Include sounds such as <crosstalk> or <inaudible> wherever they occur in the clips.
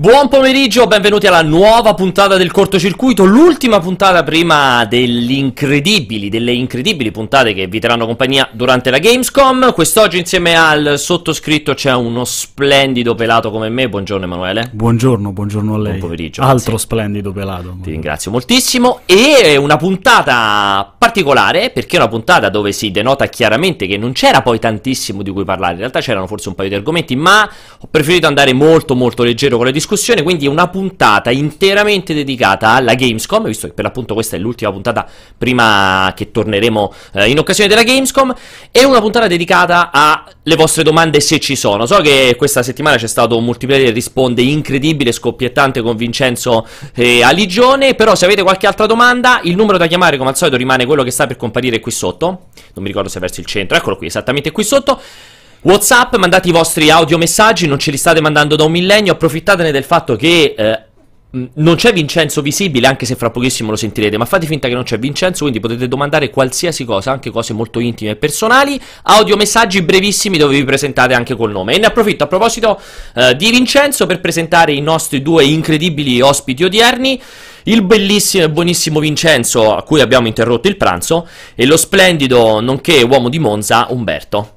Buon pomeriggio, benvenuti alla nuova puntata del cortocircuito, l'ultima puntata prima delle incredibili, delle incredibili puntate che vi terranno compagnia durante la Gamescom. Quest'oggi insieme al sottoscritto c'è uno splendido pelato come me, buongiorno Emanuele. Buongiorno, buongiorno a lei. Buon pomeriggio. Altro grazie. splendido pelato. Ti ringrazio moltissimo e una puntata particolare perché è una puntata dove si denota chiaramente che non c'era poi tantissimo di cui parlare, in realtà c'erano forse un paio di argomenti, ma ho preferito andare molto molto leggero con le discussioni discussione, quindi una puntata interamente dedicata alla Gamescom, visto che per l'appunto questa è l'ultima puntata prima che torneremo eh, in occasione della Gamescom, e una puntata dedicata alle vostre domande se ci sono. So che questa settimana c'è stato un multiplayer risponde incredibile, scoppiettante con Vincenzo e Aligione, però se avete qualche altra domanda, il numero da chiamare come al solito rimane quello che sta per comparire qui sotto, non mi ricordo se è verso il centro, eccolo qui, esattamente qui sotto. WhatsApp, mandate i vostri audiomessaggi, non ce li state mandando da un millennio, approfittatene del fatto che eh, non c'è Vincenzo visibile, anche se fra pochissimo lo sentirete, ma fate finta che non c'è Vincenzo, quindi potete domandare qualsiasi cosa, anche cose molto intime e personali, audiomessaggi brevissimi dove vi presentate anche col nome. E ne approfitto a proposito eh, di Vincenzo per presentare i nostri due incredibili ospiti odierni il bellissimo e buonissimo Vincenzo, a cui abbiamo interrotto il pranzo, e lo splendido, nonché uomo di Monza, Umberto.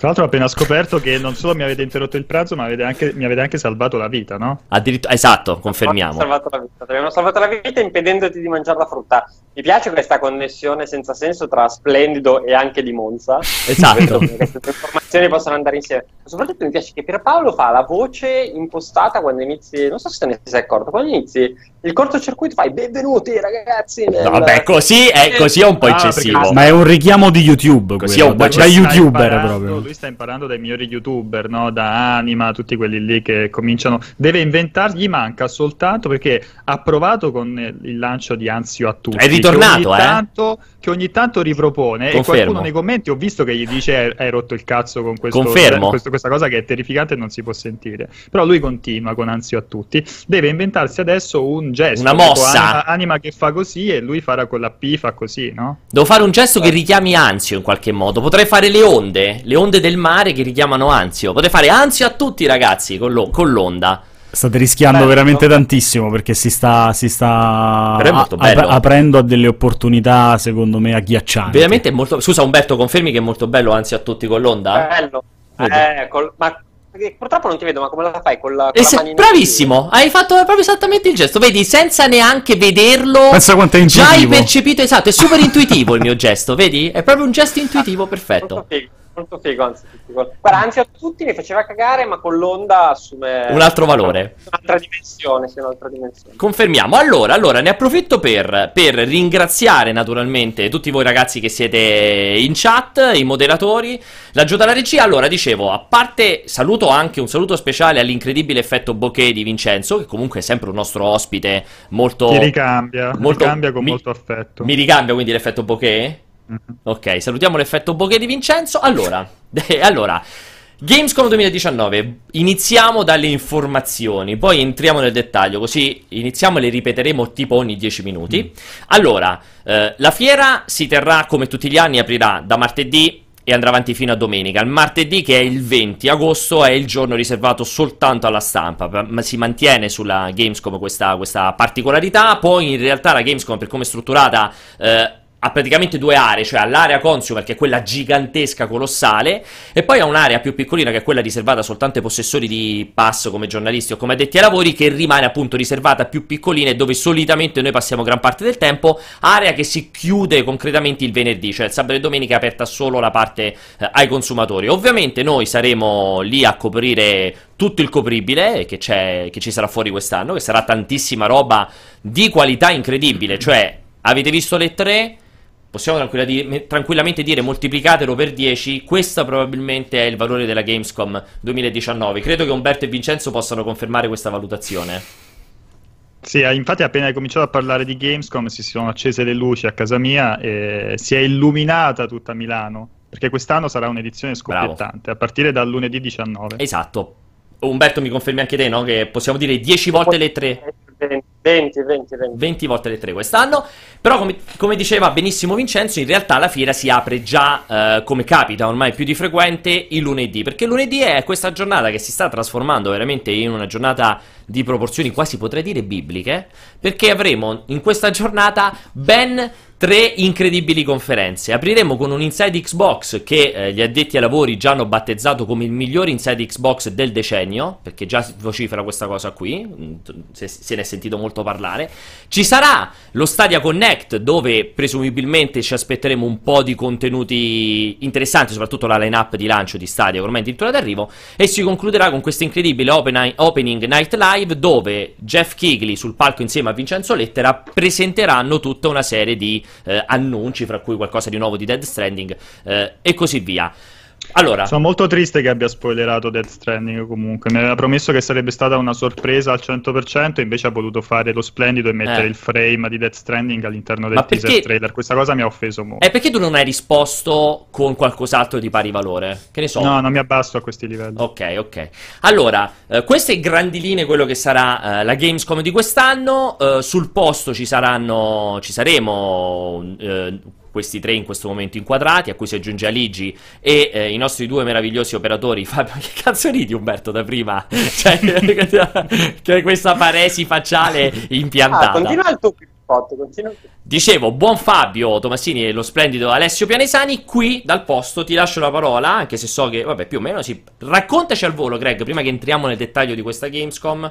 Tra l'altro ho appena scoperto che non solo mi avete interrotto il pranzo, ma avete anche, mi avete anche salvato la vita, no? Addirittura, esatto, confermiamo. Salvato la vita. Ti abbiamo salvato la vita impedendoti di mangiare la frutta. Mi piace questa connessione senza senso tra Splendido e anche di Monza. Esatto. Queste informazioni possono andare insieme. Soprattutto mi piace che Pierpaolo fa la voce impostata quando inizi, non so se te ne sei accorto, quando inizi il cortocircuito fai benvenuti ragazzi. Nel... No, vabbè, così è, così è un po' Ah, eccessivo. perché- Ma è un richiamo di YouTube, Così quello, è un po' da, youtuber proprio. Lui sta imparando dai migliori youtuber, no? Da Anima, tutti quelli lì che cominciano. Deve inventargli, manca soltanto perché ha provato con il lancio di Anzio a tutti. È ritornato, che ogni eh? Tanto, che ogni tanto ripropone. Confermo. E qualcuno nei commenti ho visto che gli dice "Hai- rotto il cazzo con questo, Confermo. questo- questa cosa che è terrificante e non si può sentire. Però lui continua con Anzio a tutti. Deve inventarsi adesso un gesto. Una mossa. Anima, Anima che fa così e lui farà con la P, fa così, no? Devo fare un gesto che richiami Anzio in qualche modo. Potrei fare le onde, le onde del mare che richiamano Anzio. Potrei fare Anzio a tutti, ragazzi, con, lo- con l'onda. State rischiando Bello. veramente tantissimo perché si sta, si sta ap- aprendo a delle opportunità, secondo me, agghiaccianti. Veramente è molto. Scusa, Umberto, confermi che è molto bello Anzio a tutti con l'onda? Bello. Eh, col- ma perché purtroppo non ti vedo, ma come la fai? Con la, con E la se- manina bravissimo, hai fatto proprio esattamente il gesto. Vedi, senza neanche vederlo. Pensa quanto è Già hai intuitivo. percepito, esatto, è super <laughs> intuitivo il mio gesto, vedi? È proprio un gesto intuitivo perfetto. Molto figo, anzi. figo. Guarda, anzi a tutti mi faceva cagare, ma con l'onda assume... Un altro valore. Un'altra dimensione, sì, un'altra dimensione. Confermiamo. Allora, allora, ne approfitto per, per ringraziare naturalmente tutti voi ragazzi che siete in chat, i moderatori, la Giuda alla regia. Allora, dicevo, a parte saluto anche un saluto speciale all'incredibile effetto bokeh di Vincenzo, che comunque è sempre un nostro ospite molto... Ti ricambia, molto- ricambia con mi- molto affetto. Mi ricambia quindi l'effetto bokeh? Mhm. Ok, salutiamo l'effetto bokeh di Vincenzo. Allora, <laughs> allora, Gamescom 2019, iniziamo dalle informazioni, poi entriamo nel dettaglio, così iniziamo e le ripeteremo tipo ogni 10 minuti. Allora, eh, la fiera si terrà come tutti gli anni, aprirà da martedì e andrà avanti fino a domenica. Il martedì, che è il 20 agosto, è il giorno riservato soltanto alla stampa, ma si mantiene sulla Gamescom questa, questa particolarità. Poi in realtà la Gamescom, per come è strutturata, eh, ha praticamente due aree, cioè ha l'area consumer che è quella gigantesca, colossale, e poi ha un'area più piccolina che è quella riservata soltanto ai possessori di pass come giornalisti o come addetti ai lavori, che rimane appunto riservata più piccoline dove solitamente noi passiamo gran parte del tempo, area che si chiude concretamente il venerdì, cioè il sabato e domenica è aperta solo la parte eh, ai consumatori. Ovviamente noi saremo lì a coprire tutto il copribile che, c'è, che ci sarà fuori quest'anno, che sarà tantissima roba di qualità incredibile, cioè avete visto le tre? Possiamo tranquilla di- tranquillamente dire moltiplicatelo per 10, questo probabilmente è il valore della Gamescom 2019. Credo che Umberto e Vincenzo possano confermare questa valutazione. Sì, eh, infatti appena hai cominciato a parlare di Gamescom si sono accese le luci a casa mia e si è illuminata tutta Milano, perché quest'anno sarà un'edizione scoppiettante, a partire dal lunedì 19. Esatto. Umberto mi confermi anche te, no? Che possiamo dire 10 volte le tre. 20, 20, 20. 20 volte le 3 quest'anno. Però, come, come, diceva benissimo Vincenzo, in realtà la fiera si apre già, eh, come capita ormai più di frequente, il lunedì. Perché lunedì è questa giornata che si sta trasformando veramente in una giornata di proporzioni quasi potrei dire bibliche. Perché avremo in questa giornata ben tre incredibili conferenze. Apriremo con un Inside Xbox che eh, gli addetti ai lavori già hanno battezzato come il migliore Inside Xbox del decennio, perché già si vocifera questa cosa qui, mm, se, se ne è sentito molto parlare. Ci sarà lo Stadia Connect dove presumibilmente ci aspetteremo un po' di contenuti interessanti, soprattutto la line-up di lancio di Stadia, ormai addirittura d'arrivo, e si concluderà con questo incredibile open- Opening Night Live dove Jeff Kigley sul palco insieme a Vincenzo Lettera presenteranno tutta una serie di eh, annunci, fra cui qualcosa di nuovo di Dead Stranding eh, e così via. Allora, sono molto triste che abbia spoilerato Death Stranding comunque. Mi aveva promesso che sarebbe stata una sorpresa al 100%, invece ha voluto fare lo splendido e mettere Eh. il frame di Death Stranding all'interno del Ma teaser perché- trailer. Questa cosa mi ha offeso molto. è perché tu non hai risposto con qualcos'altro di pari valore? Che ne so. No, non mi abbasso a questi livelli. Ok, ok. Allora, eh, queste grandi linee quello che sarà eh, la Gamescom di quest'anno. Eh, sul posto ci saranno, ci saremo eh, questi tre in questo momento inquadrati, a cui si aggiunge Aligi e eh, i nostri due meravigliosi operatori. <laughs> Fabio, che cazzo ridi Umberto da prima? <laughs> Cioè, <laughs> che questa paresi facciale impiantata. Ah, continua il tuo Pippotto, continua il tuo. Dicevo, buon Fabio Tomassini e lo splendido Alessio Pianesani, qui dal posto ti lascio la parola, anche se so che, vabbè, più o meno sì. Raccontaci al volo, Greg, prima che entriamo nel dettaglio di questa Gamescom,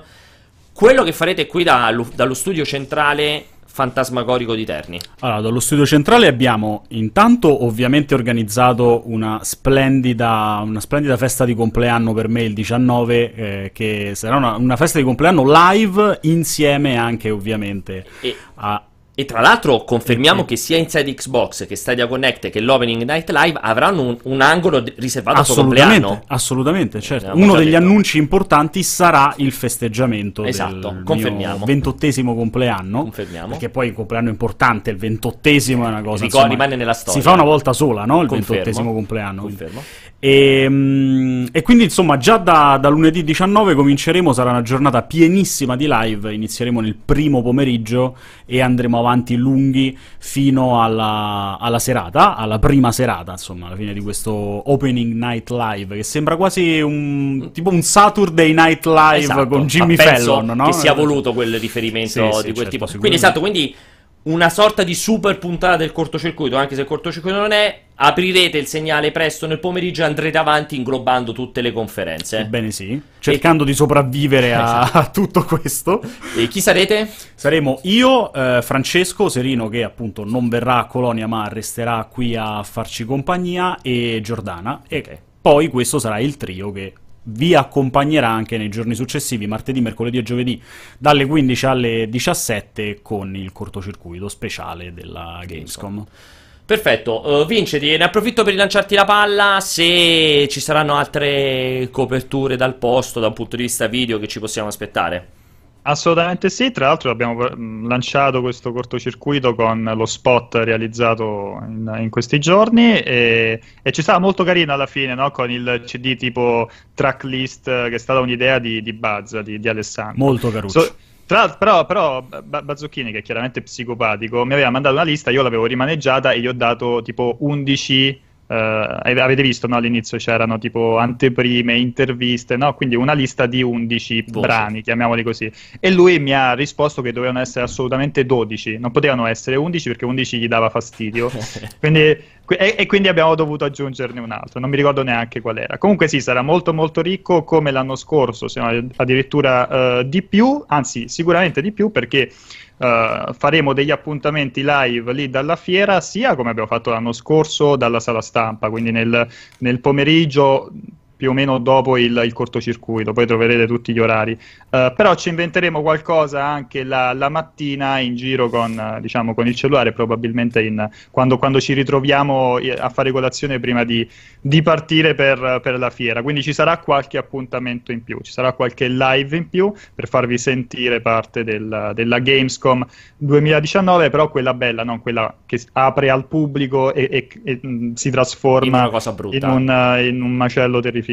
quello che farete qui dallo, dallo studio centrale fantasmagorico di Terni. Allora, dallo studio centrale abbiamo intanto ovviamente organizzato una splendida, una splendida festa di compleanno per me il 19, eh, che sarà una, una festa di compleanno live insieme anche ovviamente E, a... e tra l'altro confermiamo Mhm. che sia Inside Xbox che Stadia Connect che l'Opening Night Live avranno un, un angolo d- riservato al suo compleanno. assolutamente, certo. Uno degli detto. annunci importanti sarà il festeggiamento Esatto, del confermiamo. ventottesimo compleanno. Confermiamo. Perché poi il compleanno importante, il ventottesimo è una cosa Ricor- insomma, rimane nella storia. Si fa una volta sola, no? Il Confermo. ventottesimo compleanno. Confermo. E, mm, e quindi insomma già da, da lunedì 19 cominceremo, sarà una giornata pienissima di live, inizieremo nel primo pomeriggio e andremo avanti lunghi fino alla, alla serata, alla prima serata insomma, alla fine di questo Opening Night Live che sembra quasi un tipo un Saturday Night Live Esatto, con Jimmy Fallon, no? Che sia voluto quel riferimento Sì, di sì, quel certo, tipo. Quindi esatto, quindi una sorta di super puntata del cortocircuito, anche se il cortocircuito non è, aprirete il segnale presto nel pomeriggio e andrete avanti inglobando tutte le conferenze. Ebbene sì, cercando di sopravvivere a, Esatto. a tutto questo. E chi sarete? Saremo io, eh, Francesco Serino, che appunto non verrà a Colonia ma resterà qui a farci compagnia, e Giordana. E Ok. poi questo sarà il trio che vi accompagnerà anche nei giorni successivi, martedì, mercoledì e giovedì, dalle 15 alle 17 con il cortocircuito speciale della Gamescom. Perfetto, uh, Vince, ti- ne approfitto per rilanciarti la palla se ci saranno altre coperture dal posto da un punto di vista video che ci possiamo aspettare. Assolutamente sì, tra l'altro abbiamo mm, lanciato questo cortocircuito con lo spot realizzato in, in questi giorni e, e ci stava molto carino alla fine, no? con il CD tipo tracklist che è stata un'idea di, di Buzz, di, di Alessandro. Molto caruccio. So- tra però, però Ba- Bazzocchini, che è chiaramente psicopatico, mi aveva mandato una lista, io l'avevo rimaneggiata e gli ho dato tipo 11. Ave- avete visto, no? All'inizio c'erano tipo anteprime, interviste, no? Quindi una lista di 11 Voci. brani, chiamiamoli così. E lui mi ha risposto che dovevano essere assolutamente 12, non potevano essere 11 perché 11 gli dava fastidio. <laughs> Quindi, e, e quindi abbiamo dovuto aggiungerne un altro, non mi ricordo neanche qual era. Comunque sì, sarà molto molto ricco come l'anno scorso, se no addirittura eh, di più, anzi sicuramente di più perché eh, faremo degli appuntamenti live lì dalla fiera, sia come abbiamo fatto l'anno scorso dalla sala stampa, quindi nel, nel pomeriggio più o meno dopo il, il cortocircuito, poi troverete tutti gli orari. Eh, però ci inventeremo qualcosa anche la, la mattina in giro con, eh, diciamo, con il cellulare, probabilmente in- quando, quando ci ritroviamo eh, a fare colazione prima di, di partire per, per la fiera. Quindi ci sarà qualche appuntamento in più, ci sarà qualche live in più per farvi sentire parte del- della Gamescom 2019, però quella bella, non quella che apre al pubblico e, e- e, mm, si trasforma In una cosa brutta. in un, in un macello terrificante.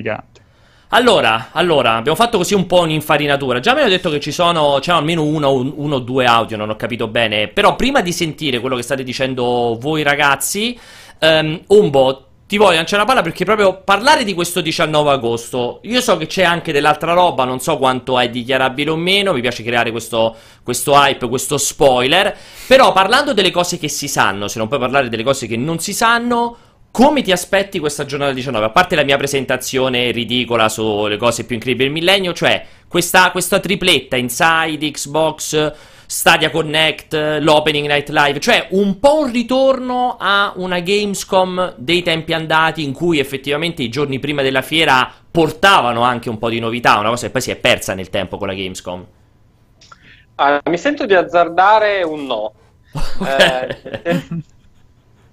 Allora, allora, abbiamo fatto così un po' un'infarinatura. Già mi hanno detto che ci sono, c'è almeno uno, uno o due audio, non ho capito bene. Però prima di sentire quello che state dicendo voi ragazzi, um, Umbo, ti voglio lanciare una palla perché proprio parlare di questo 19 agosto, io so che c'è anche dell'altra roba, non so quanto è dichiarabile o meno, mi piace creare questo, questo hype, questo spoiler, però parlando delle cose che si sanno, se non puoi parlare delle cose che non si sanno, come ti aspetti questa giornata 19? A parte la mia presentazione ridicola sulle cose più incredibili del millennio, cioè questa, questa tripletta Inside, Xbox Stadia Connect, l'Opening Night Live, cioè un po' un ritorno a una Gamescom dei tempi andati in cui effettivamente i giorni prima della fiera portavano anche un po' di novità, una cosa che poi si è persa nel tempo con la Gamescom. Ah, mi sento di azzardare un no. <laughs> eh,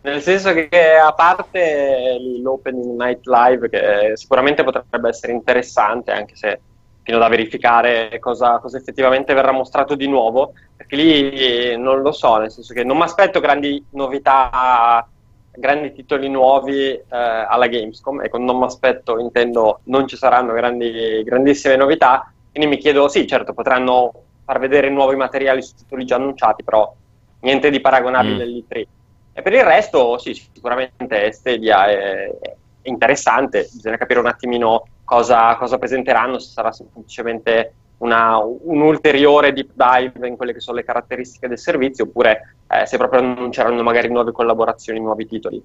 nel senso che a parte l'Opening Night Live, che sicuramente potrebbe essere interessante, anche se fino da verificare cosa, cosa, effettivamente verrà mostrato di nuovo, perché lì non lo so, nel senso che non mi aspetto grandi novità, grandi titoli nuovi eh, alla Gamescom, ecco, non mi aspetto, intendo, non ci saranno grandi, grandissime novità, quindi mi chiedo, sì, certo, potranno far vedere nuovi materiali su titoli già annunciati, però niente di paragonabile mm. all'E3. E per il resto, sì, sicuramente Stadia è, è interessante, bisogna capire un attimino cosa, cosa presenteranno, se sarà semplicemente una, un ulteriore deep dive in quelle che sono le caratteristiche del servizio, oppure eh, se proprio annunceranno magari nuove collaborazioni, nuovi titoli.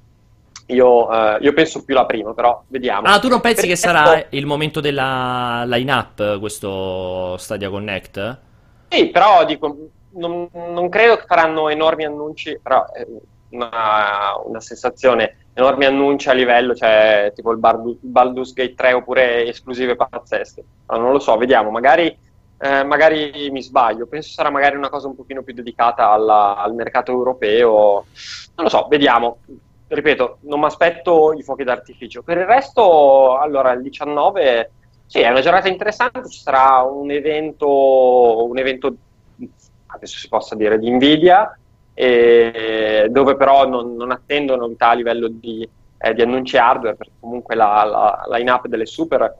Io, eh, io, penso più la prima, però vediamo. Ah, tu non pensi per che sarà il momento della line-up, questo Stadia Connect? Sì, però dico, non, non credo che faranno enormi annunci, però è una, una sensazione enormi annunci a livello, cioè tipo il Baldur's Gate 3 oppure esclusive pazzesche. No, non lo so, vediamo, magari, eh, magari, mi sbaglio, penso sarà magari una cosa un pochino più dedicata alla, al mercato europeo, non lo so, vediamo. Ripeto, non mi aspetto i fuochi d'artificio. Per il resto, allora, il 19, sì, è una giornata interessante, ci sarà un evento, un evento adesso si possa dire, di Nvidia, e dove però non, non attendo novità a livello di, eh, di, annunci hardware, perché comunque la, la, line-up delle Super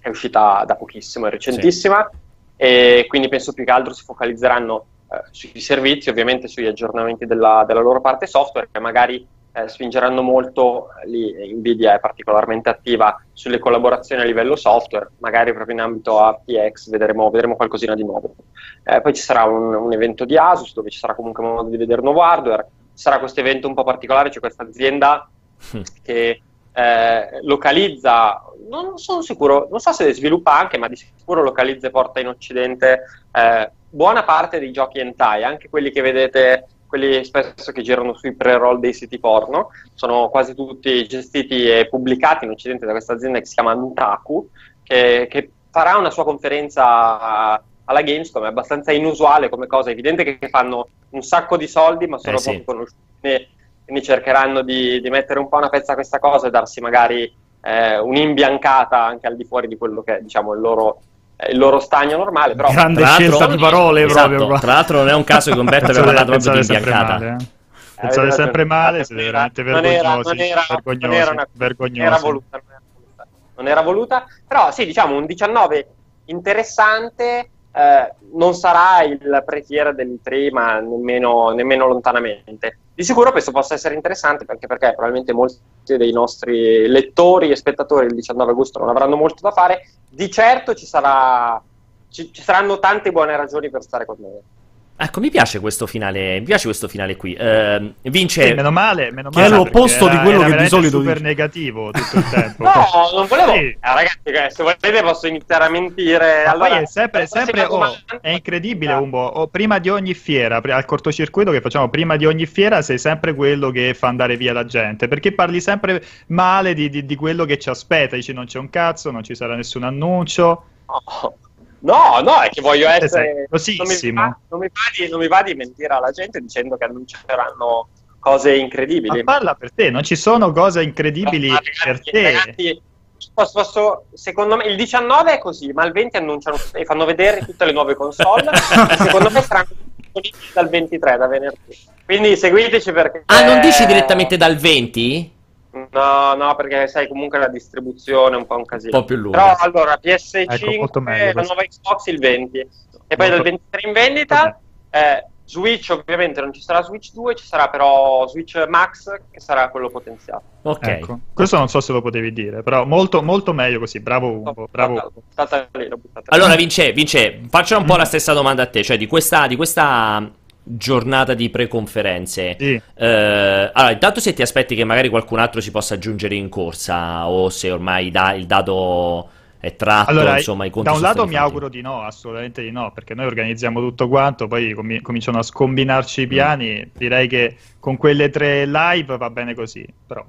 è uscita da pochissimo, è recentissima, sì. e quindi penso più che altro si focalizzeranno eh, sui servizi, ovviamente sugli aggiornamenti della, della loro parte software, che magari eh, spingeranno molto, lì Nvidia è particolarmente attiva sulle collaborazioni a livello software, magari proprio in ambito RTX vedremo, vedremo qualcosina di nuovo. Eh, poi ci sarà un, un, evento di Asus dove ci sarà comunque modo di vedere nuovo hardware, ci sarà questo evento un po' particolare, c'è questa azienda hm. che eh, localizza, non sono sicuro, non so se sviluppa anche, ma di sicuro localizza e porta in Occidente eh, buona parte dei giochi hentai, anche quelli che vedete quelli spesso che girano sui pre-roll dei siti porno, sono quasi tutti gestiti e pubblicati in Occidente da questa azienda che si chiama Ntaku, che, che farà una sua conferenza alla Gamescom, è abbastanza inusuale come cosa, è evidente che fanno un sacco di soldi ma sono eh, poco sì. conosciuti, quindi cercheranno di, di, mettere un po' una pezza a questa cosa e darsi magari eh, un'imbiancata anche al di fuori di quello che è diciamo, il loro il loro stagno normale. Però, Grande scelta di parole esatto, proprio. Tra l'altro, non è un caso che Umberto abbia parlato proprio di imbiancata. Male, eh. Pensate sempre male, siete veramente vergognosi. Non era, vergognosi, non era, una, vergognosi. Non era voluta, non era voluta. Non era voluta, però sì, diciamo un 19 interessante. Eh, non sarà il pretiera del prima, nemmeno, nemmeno lontanamente. Di sicuro questo possa essere interessante perché, perché probabilmente molti dei nostri lettori e spettatori il 19 agosto non avranno molto da fare. Di certo ci, sarà, ci, ci saranno tante buone ragioni per stare con noi. Ecco, mi piace questo finale, mi piace questo finale qui. Uh, vince... Sì, meno male, meno male. Che è l'opposto di quello che di solito super dice. negativo tutto il <laughs> tempo. no, non volevo... Sì. Eh, ragazzi, eh, se volete posso iniziare a mentire. Ma allora, è sempre, sempre oh, è incredibile, ah. Umbo. Oh, prima di ogni fiera, al cortocircuito che facciamo prima di ogni fiera, sei sempre quello che fa andare via la gente. Perché parli sempre male di, di, di quello che ci aspetta. Dici non c'è un cazzo, non ci sarà nessun annuncio. Oh. No, no, è che voglio eh, essere. Non mi, va, non, mi di, non mi, va, di, mentire alla gente dicendo che annunceranno cose incredibili. Ma parla per te, non ci sono cose incredibili no, ragazzi, per te. Ragazzi, posso, posso, secondo me il 19 è così, ma il 20 annunciano e fanno vedere tutte le nuove console. <laughs> secondo me saranno disponibili dal 23, da venerdì. Quindi seguiteci perché. Ah, non dici direttamente dal 20? No, no, perché sai comunque la distribuzione è un po' un casino. Un po' più lunga. Però allora PS5, Ecco, meglio la nuova Xbox il 20 e poi Molto- dal 23 in vendita eh, Switch ovviamente non ci sarà Switch 2, ci sarà però Switch Max che sarà quello potenziato. Ok. Ecco. Questo non so se lo potevi dire, però molto, molto meglio così. Bravo Ugo, bravo L'ho Ugo. buttata lì, l'ho buttata lì. Allora, Vince, Vince, faccio un po' la stessa domanda a te, cioè di questa, di questa giornata di pre-conferenze. Sì. Eh, allora, intanto se ti aspetti che magari qualcun altro si possa aggiungere in corsa o se ormai da- il dato è tratto, Allora, insomma, i conti da un lato mi auguro di no, assolutamente di no, perché noi organizziamo tutto quanto, poi comi- cominciano a scombinarci Mm. i piani. Direi che con quelle tre live va bene così, però.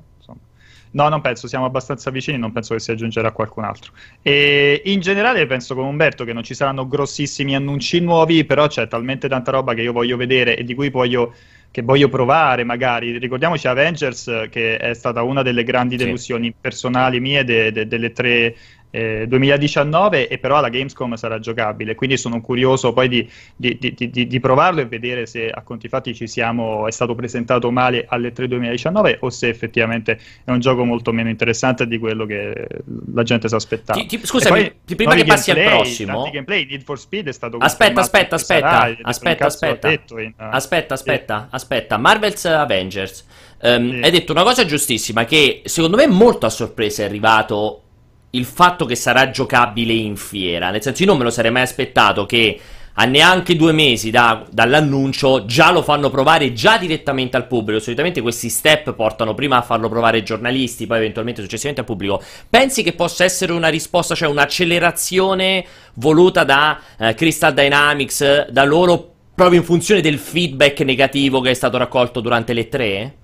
No, non penso, siamo abbastanza vicini, non penso che si aggiungerà qualcun altro. E in generale penso come Umberto che non ci saranno grossissimi annunci nuovi, però c'è talmente tanta roba che io voglio vedere e di cui voglio che voglio provare magari. Ricordiamoci Avengers, che è stata una delle grandi Sì. delusioni personali mie de- de- delle tre eh, 2019 e però alla Gamescom sarà giocabile, quindi sono curioso poi di, di- di- di- provarlo e vedere se a conti fatti ci siamo, è stato presentato male alle 3 2019 o se effettivamente è un gioco molto meno interessante di quello che la gente si aspettava. Ti- ti- scusami, poi ti- prima che passi al gameplay, prossimo- tanti gameplay, Need for Speed è stato Aspetta, aspetta, che sarà, aspetta, aspetta, cazzo aspetta, detto in- aspetta, aspetta, aspetta, Marvel's Avengers. Ehm, Sì. Hai detto una cosa giustissima che secondo me molto a sorpresa è arrivato il fatto che sarà giocabile in fiera. Nel senso, io non me lo sarei mai aspettato che a neanche due mesi da- dall'annuncio già lo fanno provare già direttamente al pubblico. Solitamente questi step portano prima a farlo provare ai giornalisti, poi eventualmente successivamente al pubblico. Pensi che possa essere una risposta, cioè un'accelerazione voluta da eh, Crystal Dynamics, da loro proprio in funzione del feedback negativo che è stato raccolto durante le tre?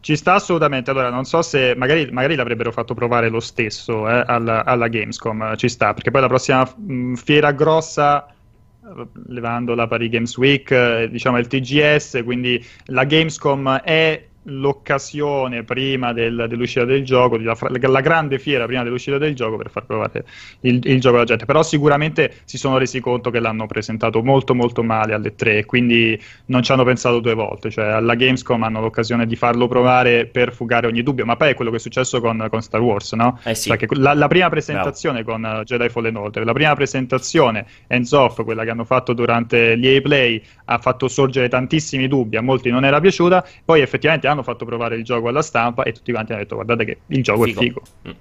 Ci sta assolutamente. Allora, non so se magari, magari l'avrebbero fatto provare lo stesso eh, alla, alla Gamescom. Ci sta, perché poi la prossima mh, fiera grossa, eh, levando la Paris Games Week, eh, diciamo il TGS, quindi la Gamescom è l'occasione prima del- dell'uscita del gioco, la, la grande fiera prima dell'uscita del gioco per far provare il, il gioco alla gente. Però sicuramente si sono resi conto che l'hanno presentato molto molto male alle tre, quindi non ci hanno pensato due volte. Cioè, alla Gamescom hanno l'occasione di farlo provare per fugare ogni dubbio. Ma poi è quello che è successo con, con Star Wars, no? Eh sì. Perché la, la prima presentazione con uh, Jedi Fallen Order, la prima presentazione hands off, quella che hanno fatto durante l'EA Play, ha fatto sorgere tantissimi dubbi, a molti non era piaciuta, poi effettivamente hanno fatto provare il gioco alla stampa e tutti quanti hanno detto guardate che il gioco Figo. è figo. Mm.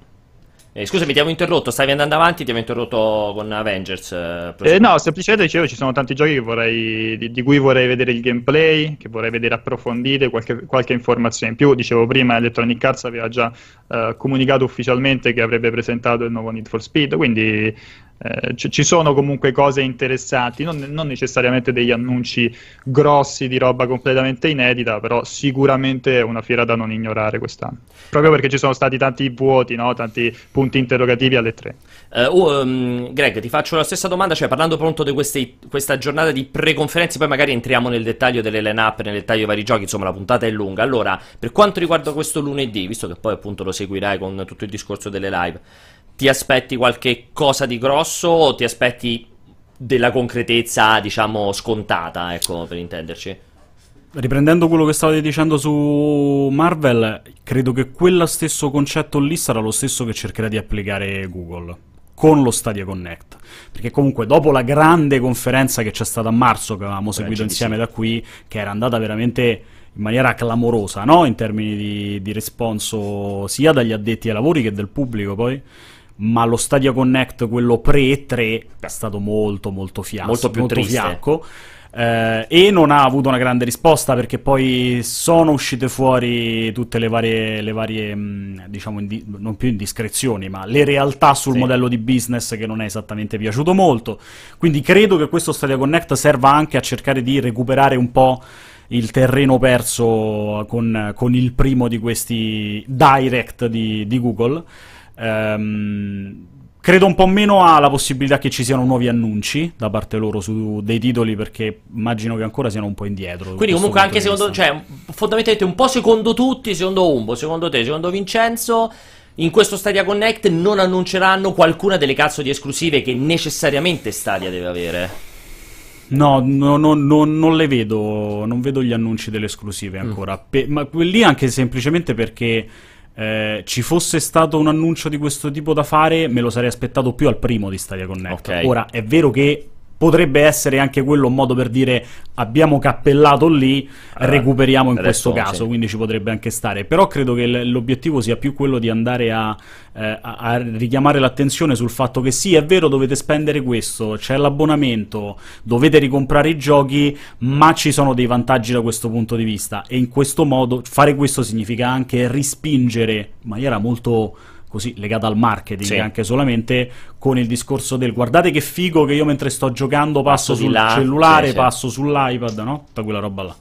Eh, scusami, ti avevo interrotto, stavi andando avanti, ti avevo interrotto con Avengers. eh, Eh, no, semplicemente dicevo, ci sono tanti giochi che vorrei, di, di cui vorrei vedere il gameplay, che vorrei vedere approfondite, qualche, qualche informazione in più. Dicevo prima, Electronic Arts aveva già eh, comunicato ufficialmente che avrebbe presentato il nuovo Need for Speed, quindi eh, ci, ci sono comunque cose interessanti, non, non necessariamente degli annunci grossi di roba completamente inedita, però sicuramente è una fiera da non ignorare quest'anno. Proprio perché ci sono stati tanti vuoti, no? tanti punti interrogativi alle tre. Oh, ehm, Greg, ti faccio la stessa domanda, cioè parlando appunto di queste- questa giornata di pre-conferenze, poi magari entriamo nel dettaglio delle line-up, nel dettaglio dei vari giochi, insomma la puntata è lunga. Allora, per quanto riguarda questo lunedì, visto che poi appunto lo seguirai con tutto il discorso delle live, ti aspetti qualche cosa di grosso o ti aspetti della concretezza, diciamo, scontata, ecco, per intenderci? Riprendendo quello che stavate dicendo su Marvel, credo che quello stesso concetto lì sarà lo stesso che cercherà di applicare Google con lo Stadia Connect. Perché comunque dopo la grande conferenza che c'è stata a marzo, che avevamo seguito insieme sì. da qui, che era andata veramente in maniera clamorosa, no? In termini di, di responso sia dagli addetti ai lavori che del pubblico poi. Ma lo Stadia Connect, quello pre-3, è stato molto molto fiasco, Molto più triste. fiacco. Eh, e non ha avuto una grande risposta perché poi sono uscite fuori tutte le varie, le varie mh, diciamo, indi- non più indiscrezioni, ma le realtà sul Sì. modello di business che non è esattamente piaciuto molto. Quindi credo che questo Stadia Connect serva anche a cercare di recuperare un po' il terreno perso con, con il primo di questi direct di, di Google. Ehm, credo un po' meno alla possibilità che ci siano nuovi annunci da parte loro su dei titoli perché immagino che ancora siano un po' indietro. Quindi comunque anche secondo, cioè, fondamentalmente un po' secondo tutti, secondo Umbo, secondo te, secondo Vincenzo, in questo Stadia Connect non annunceranno qualcuna delle cazzo di esclusive che necessariamente Stadia deve avere. No, no, no, no, non le vedo, non vedo gli annunci delle esclusive Mm. ancora. Pe- ma quelli anche semplicemente perché eh, ci fosse stato un annuncio di questo tipo da fare, me lo sarei aspettato più al primo di Stadia Connect. Ok. Ora, è vero che potrebbe essere anche quello un modo per dire abbiamo cappellato lì, Ah, recuperiamo in questo caso, sì. quindi ci potrebbe anche stare. Però credo che l'obiettivo sia più quello di andare a, eh, a richiamare l'attenzione sul fatto che sì, è vero, dovete spendere questo, c'è l'abbonamento, dovete ricomprare i giochi, ma ci sono dei vantaggi da questo punto di vista. E in questo modo fare questo significa anche rispingere in maniera molto così legata al marketing Sì. anche solamente con il discorso del guardate che figo che io mentre sto giocando passo, Passo sul là, cellulare, sì, sì. passo sull'iPad, no? Tutta quella roba là.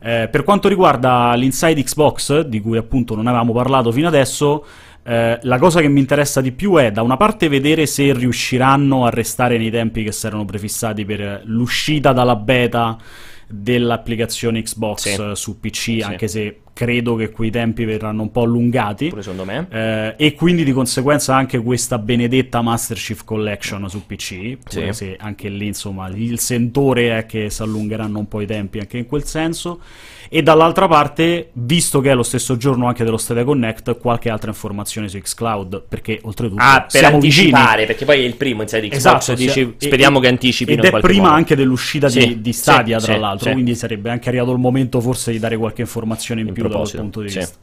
Eh, per quanto riguarda l'inside Xbox, di cui appunto non avevamo parlato fino adesso, eh, la cosa che mi interessa di più è da una parte vedere se riusciranno a restare nei tempi che si erano prefissati per l'uscita dalla beta dell'applicazione Xbox Sì. su PC, anche se credo che quei tempi verranno un po' allungati. Pure secondo me. Eh, e quindi di conseguenza anche questa benedetta Master Chief Collection su PC, pure Sì. se anche lì insomma il sentore è che si allungheranno un po' i tempi anche in quel senso. E dall'altra parte, visto che è lo stesso giorno anche dello Stadia Connect, qualche altra informazione su Xcloud, perché oltretutto Ah, per siamo vicini. anticipare, perché poi è il primo inside Xbox, Esatto, dici, sia- speriamo e- che anticipino Ed in è prima modo. anche dell'uscita Sì, di, di Stadia, sì, tra sì, l'altro, quindi sarebbe anche arrivato il momento forse di dare qualche informazione in, In più da quel proposito, punto di vista.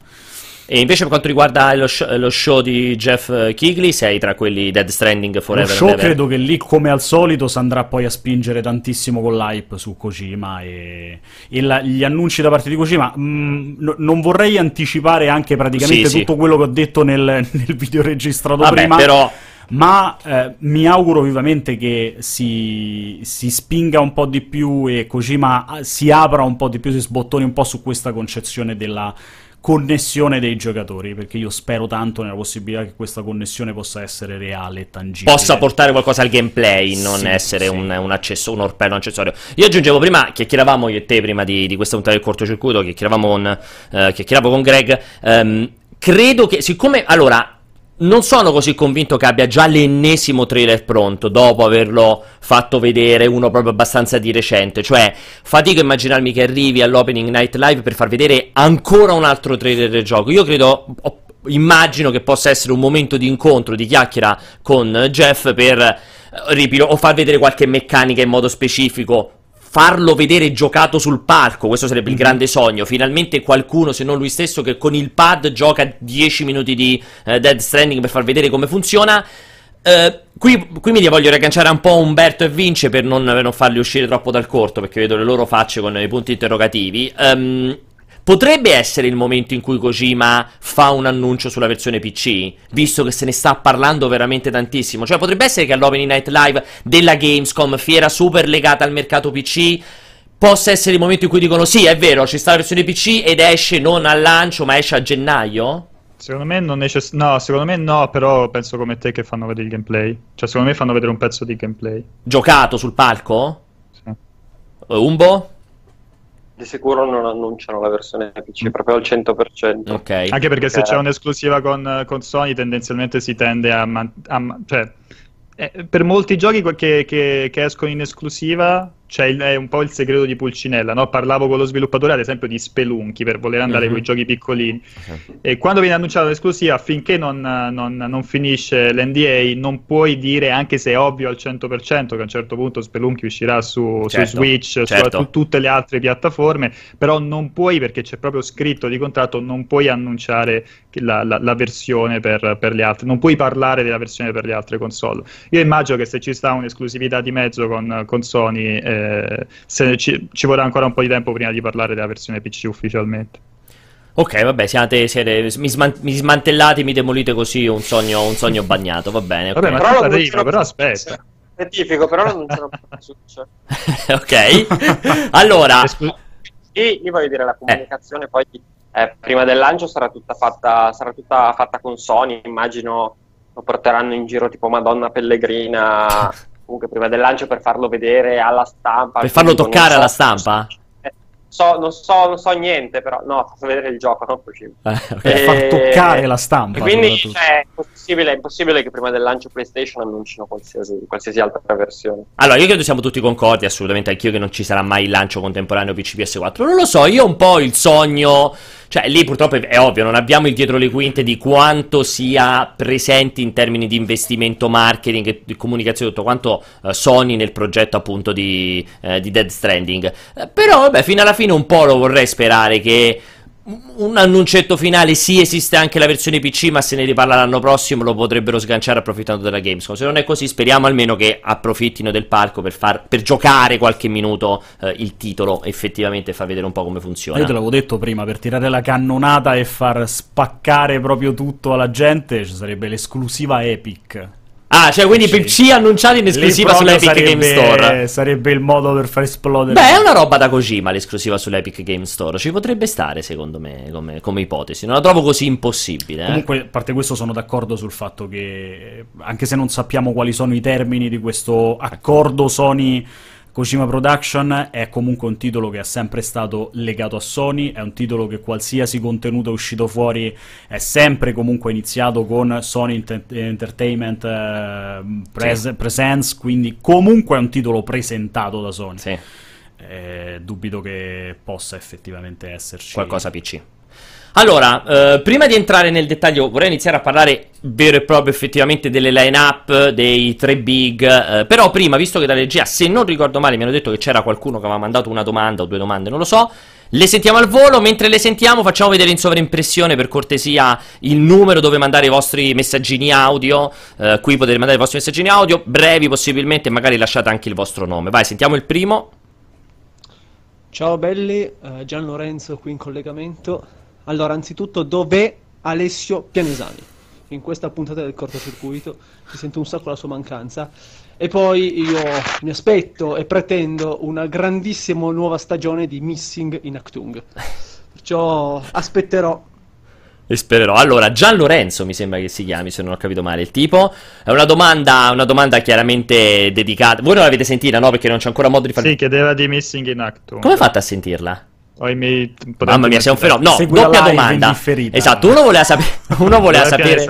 E invece per quanto riguarda lo show, lo show di Jeff Kigley, sei tra quelli Dead Stranding Lo Forever show and Ever? credo che lì, come al solito, si andrà poi a spingere tantissimo con l'hype su Kojima e, e la- gli annunci da parte di Kojima. mm, no- non vorrei anticipare anche praticamente Sì, sì. tutto quello che ho detto nel, <laughs> nel video registrato Vabbè, prima. però Ma eh, mi auguro vivamente che si, si spinga un po' di più e Kojima ah, si apra un po' di più, si sbottoni un po' su questa concezione della connessione dei giocatori, perché io spero tanto nella possibilità che questa connessione possa essere reale e tangibile. possa portare qualcosa al gameplay, non Sì, essere sì. un, un accesso, un orpello, un accessorio. Io aggiungevo prima, chiacchieravamo io e te prima di, di questa puntata del cortocircuito, chiacchieravamo con, eh, chiacchieravo con Greg, ehm, credo che, siccome, allora, non sono così convinto che abbia già l'ennesimo trailer pronto dopo averlo fatto vedere uno proprio abbastanza di recente. Cioè, fatico a immaginarmi che arrivi all'opening night live per far vedere ancora un altro trailer del gioco. Io credo. Immagino che possa essere un momento di incontro, di chiacchiera con Jeff per eh, ripilo- o far vedere qualche meccanica in modo specifico, farlo vedere giocato sul palco, questo sarebbe il grande sogno. Finalmente qualcuno, se non lui stesso, che con il pad gioca 10 minuti di eh, Dead Stranding per far vedere come funziona. Eh, qui, qui mi voglio riagganciare un po' Umberto e Vince per non, per non farli uscire troppo dal corto, perché vedo le loro facce con i punti interrogativi. Ehm, potrebbe essere il momento in cui Kojima fa un annuncio sulla versione PC, visto che se ne sta parlando veramente tantissimo. Cioè, potrebbe essere che all'Opening Night Live della Gamescom, fiera super legata al mercato PC, possa essere il momento in cui dicono: Sì, è vero, ci sta la versione PC ed esce non al lancio, ma esce a gennaio. Secondo me non necess- no, secondo me no, però penso come te che fanno vedere il gameplay. Cioè, secondo me fanno vedere un pezzo di gameplay. Giocato sul palco? Sì. Eh, Umbo? Di sicuro non annunciano la versione PC proprio al 100%. Ok. Anche perché se Eh. c'è un'esclusiva con, con Sony, tendenzialmente si tende a. man- a man- cioè, eh, per molti giochi che, che- che escono in esclusiva il- è un po' il segreto di Pulcinella. No? Parlavo con lo sviluppatore, ad esempio, di Spelunchi per voler andare Mhm. con i giochi piccolini. E quando viene annunciata l'esclusiva, finché non, non- non finisce l'NDA, non puoi dire, anche se è ovvio al 100%, che a un certo punto Spelunky uscirà su, su Certo, Switch, su certo. tu- tutte le altre piattaforme, però non puoi, perché c'è proprio scritto di contratto, non puoi annunciare la, la- la versione per, per le altre, non puoi parlare della versione per le altre console. Io immagino che se ci sta un'esclusività di mezzo con, con Sony, eh, se ci, ci vorrà ancora un po' di tempo prima di parlare della versione PC ufficialmente. Ok, vabbè, siate, siete, mi, sman- mi smantellate, mi demolite così un sogno, un sogno bagnato, va bene. Vabbè, ma Però arriva, però per- aspetta. Specifico, però annunciano per Switch. <laughs> ok. allora, <laughs> E io voglio dire, la comunicazione poi eh, prima del lancio sarà tutta fatta, sarà tutta fatta con Sony, immagino lo porteranno in giro tipo Madonna Pellegrina <laughs> comunque prima del lancio per farlo vedere alla stampa. per farlo toccare so- alla stampa? eh, so- non, so, non so niente, però no, faccio vedere il gioco, non Kojima. Eh, ok. per far toccare la stampa. E quindi cioè, impossibile, è impossibile che prima del lancio PlayStation annuncino qualsiasi, qualsiasi altra versione. Allora, io credo siamo tutti concordi, assolutamente anch'io, che non ci sarà mai il lancio contemporaneo PC PS4. Non lo so, io ho un po' il sogno. Cioè, lì purtroppo è ovvio, non abbiamo il dietro le quinte di quanto sia presente in termini di investimento, marketing di comunicazione, tutto quanto uh, Sony nel progetto appunto di, uh, di Dead Stranding. Uh, però, vabbè, fino alla fine un po' lo vorrei sperare che un annuncetto finale, sì, esiste anche la versione PC, ma se ne riparla l'anno prossimo lo potrebbero sganciare approfittando della Gamescom. Se non è così, speriamo almeno che approfittino del parco per, far, per giocare qualche minuto eh, il titolo effettivamente fa vedere un po' come funziona. Io te l'avevo detto prima, per tirare la cannonata e far spaccare proprio tutto alla gente ci sarebbe l'esclusiva Epic. Ah, cioè quindi. PC annunciati in esclusiva sull'Epic sarebbe, Game Store. Sarebbe il modo per far esplodere. Beh, è una roba da Kojima l'esclusiva sull'Epic Game Store. Ci potrebbe stare, secondo me, come, come ipotesi. Non la trovo così impossibile. Eh? Comunque, a parte questo, sono d'accordo sul fatto che, anche se non sappiamo quali sono i termini di questo accordo Sony Kojima Production è comunque un titolo che è sempre stato legato a Sony, è un titolo che qualsiasi contenuto è uscito fuori è sempre comunque iniziato con Sony Ent- Entertainment eh, pres- sì. Presents, quindi comunque è un titolo presentato da Sony. Sì. Eh, dubito che possa effettivamente esserci qualcosa PC. Allora, eh, prima di entrare nel dettaglio, vorrei iniziare a parlare vero e proprio effettivamente delle line-up, dei tre big. Eh, però prima, visto che da regia, se non ricordo male, mi hanno detto che c'era qualcuno che aveva mandato una domanda o due domande, non lo so. Le sentiamo al volo, mentre le sentiamo facciamo vedere in sovraimpressione per cortesia il numero dove mandare i vostri messaggini audio. Eh, qui potete mandare i vostri messaggini audio, brevi possibilmente, magari lasciate anche il vostro nome. Vai, sentiamo il primo. Ciao belli, uh, Gian Lorenzo qui in collegamento. Allora, anzitutto, dov'è Alessio Pianesani? In questa puntata del cortocircuito mi sento un sacco la sua mancanza. E poi io mi aspetto e pretendo una grandissima nuova stagione di Missing in Actung. Perciò aspetterò e spererò. Allora, Gian Lorenzo mi sembra che si chiami, se non ho capito male il tipo. È una domanda, una domanda chiaramente dedicata. Voi non l'avete sentita, no? Perché non c'è ancora modo di fare. Sì, chiedeva di Missing in Actung. Come fate a sentirla? Miei... Mamma mia, sei un fenomeno. No, Segui doppia domanda. Esatto, uno voleva, sape... <laughs> uno voleva sapere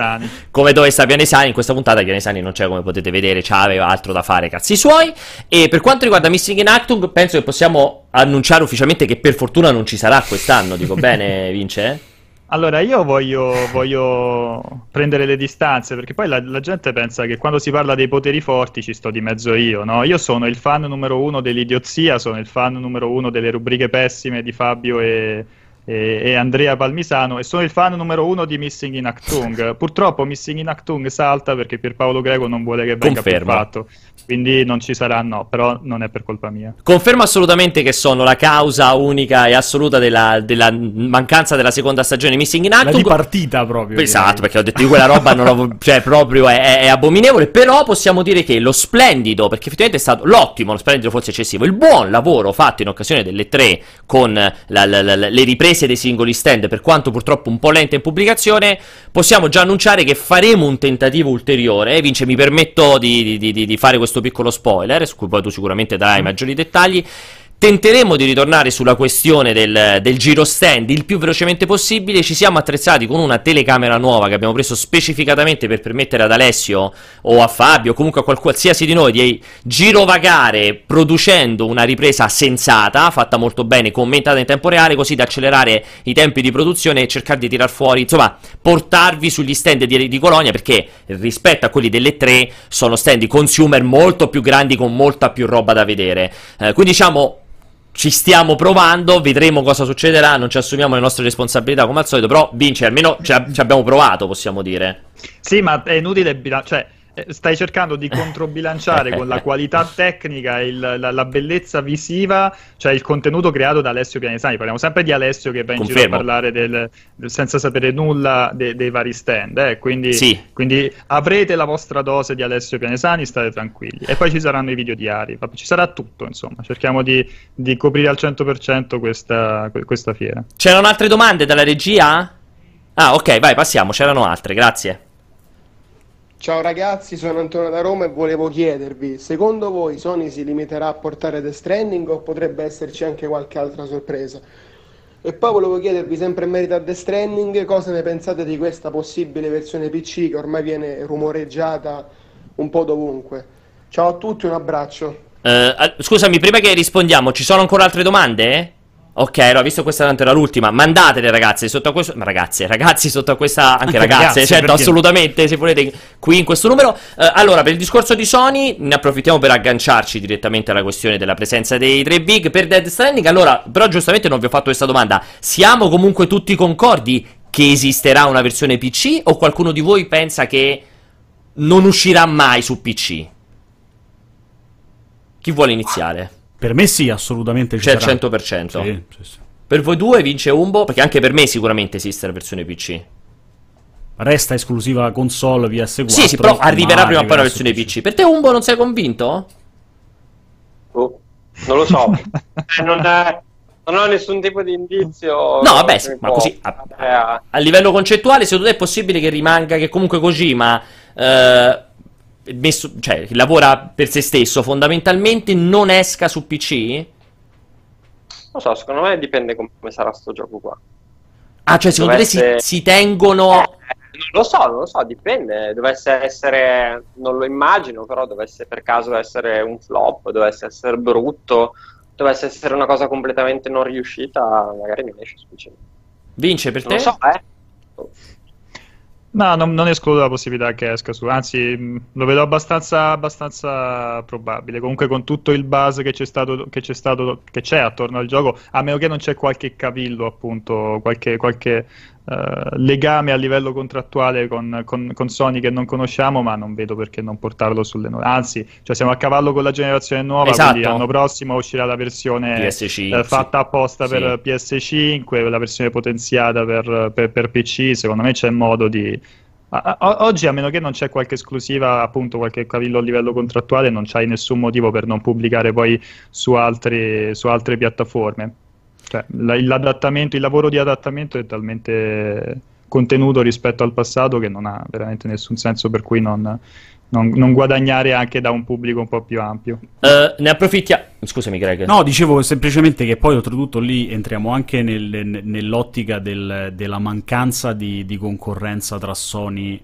come dove sta Pianesani. In questa puntata Pianesani non c'è, come potete vedere, aveva altro da fare, cazzi suoi. E per quanto riguarda Missing in Actung, penso che possiamo annunciare ufficialmente che per fortuna non ci sarà quest'anno. Dico bene, Vince? Allora, io voglio, voglio, prendere le distanze perché poi la, la, gente pensa che quando si parla dei poteri forti ci sto di mezzo io, no? Io sono il fan numero uno dell'idiozia, sono il fan numero uno delle rubriche pessime di Fabio e, e, e Andrea Palmisano e sono il fan numero uno di Missing in Actung. <laughs> Purtroppo Missing in Actung salta perché Pierpaolo Greco non vuole che venga Conferma. fatto. Quindi non ci sarà, no, però non è per colpa mia. Confermo assolutamente che sono la causa unica e assoluta della, della mancanza della seconda stagione Missing in Actung. La partita proprio. Esatto, direi. perché ho detto di quella roba non ho, <laughs> cioè proprio è, è, è, abominevole, però possiamo dire che lo splendido, perché effettivamente è stato l'ottimo, lo splendido forse eccessivo, il buon lavoro fatto in occasione delle tre con la, la, la, le riprese dei singoli stand, per quanto purtroppo un po' lenta in pubblicazione, possiamo già annunciare che faremo un tentativo ulteriore. Vince, mi permetto di, di, di, di fare questo piccolo spoiler, su cui poi tu sicuramente darai maggiori dettagli. Tenteremo di ritornare sulla questione del, del, giro stand il più velocemente possibile. Ci siamo attrezzati con una telecamera nuova che abbiamo preso specificatamente per permettere ad Alessio o a Fabio, comunque a qualsiasi di noi, di girovagare producendo una ripresa sensata, fatta molto bene, commentata in tempo reale, così da accelerare i tempi di produzione e cercare di tirar fuori, insomma, portarvi sugli stand di, di Colonia perché rispetto a quelli delle tre sono stand consumer molto più grandi con molta più roba da vedere. Eh, quindi diciamo ci stiamo provando, vedremo cosa succederà, non ci assumiamo le nostre responsabilità come al solito, però vince, almeno ci, abbiamo provato, possiamo dire. Sì, ma è inutile, cioè stai cercando di <laughs> controbilanciare con la qualità tecnica e la, la, bellezza visiva, cioè il contenuto creato da Alessio Pianesani. Parliamo sempre di Alessio che va in Confermo. giro a parlare del, del, senza sapere nulla de, dei vari stand. Eh? Quindi, sì. quindi, avrete la vostra dose di Alessio Pianesani, state tranquilli. E poi ci saranno i video diari, ci sarà tutto, insomma. Cerchiamo di, di coprire al 100% questa, questa fiera. C'erano altre domande dalla regia? Ah, ok, vai, passiamo. C'erano altre, grazie. Ciao ragazzi, sono Antonio da Roma e volevo chiedervi, secondo voi Sony si limiterà a portare The Stranding o potrebbe esserci anche qualche altra sorpresa? E poi volevo chiedervi, sempre in merito a The Stranding, cosa ne pensate di questa possibile versione PC che ormai viene rumoreggiata un po' dovunque? Ciao a tutti, un abbraccio. Al- scusami, prima che rispondiamo, ci sono ancora altre domande? Ok, allora, visto questa tanto era l'ultima, mandatele ragazze sotto a questo. Ragazze, ragazzi, sotto a questa. Anche, Anche ragazze, ragazze, certo, perché- assolutamente. Se volete, qui in questo numero. Eh, allora, per il discorso di Sony, ne approfittiamo per agganciarci direttamente alla questione della presenza dei tre big per Dead Stranding. Allora, però, giustamente non vi ho fatto questa domanda. Siamo comunque tutti concordi che esisterà una versione PC? O qualcuno di voi pensa che non uscirà mai su PC? Chi vuole iniziare? Per me sì, assolutamente ci C'è il sarà. 100%. Sì, sì, sì. Per voi due vince Umbo, perché anche per me sicuramente esiste la versione PC. Resta esclusiva console PS4. sì, sì, però arriverà prima o poi la versione PC. Per te Umbo non sei convinto? Boh, non lo so. <laughs> Eh, non, è- non ho nessun tipo di indizio. No, vabbè, ma può- così a, eh, a- a livello concettuale, secondo te è possibile che rimanga che comunque Kojima eh, messo, cioè, lavora per se stesso, fondamentalmente non esca su PC? Non so, secondo me dipende come sarà sto gioco qua. Ah, cioè secondo te Dovesse- si, si tengono Eh, non lo so, non lo so, dipende. Dovesse essere, non lo immagino, però dovesse per caso essere un flop, dovesse essere brutto, dovesse essere una cosa completamente non riuscita, magari mi esce su PC. vince per Non te? lo so, eh. No, non, non escludo la possibilità che esca su, anzi mh, lo vedo abbastanza, abbastanza probabile. Comunque con tutto il buzz che c'è stato, che c'è stato, che c'è attorno al gioco, a meno che non c'è qualche cavillo, appunto, qualche, qualche eh, legame a livello contrattuale con, con- con Sony che non conosciamo, ma non vedo perché non portarlo sulle nuove. Anzi, cioè siamo a cavallo con la generazione nuova, Esatto. quindi l'anno prossimo uscirà la versione PS5, eh, fatta apposta sì. per PS5, la versione potenziata per, per- per PC, secondo me c'è modo di... a- oggi, a meno che non c'è qualche esclusiva, appunto qualche cavillo a livello contrattuale, non c'hai nessun motivo per non pubblicare poi su, altri- su altre piattaforme. Cioè, la- l'adattamento, il lavoro di adattamento è talmente contenuto rispetto al passato che non ha veramente nessun senso per cui non, non- non guadagnare anche da un pubblico un po' più ampio. Eh, ne approfittiamo. Scusami, Greg. No, dicevo semplicemente che poi oltretutto lì entriamo anche nel- nell'ottica del- della mancanza di, di concorrenza tra Sony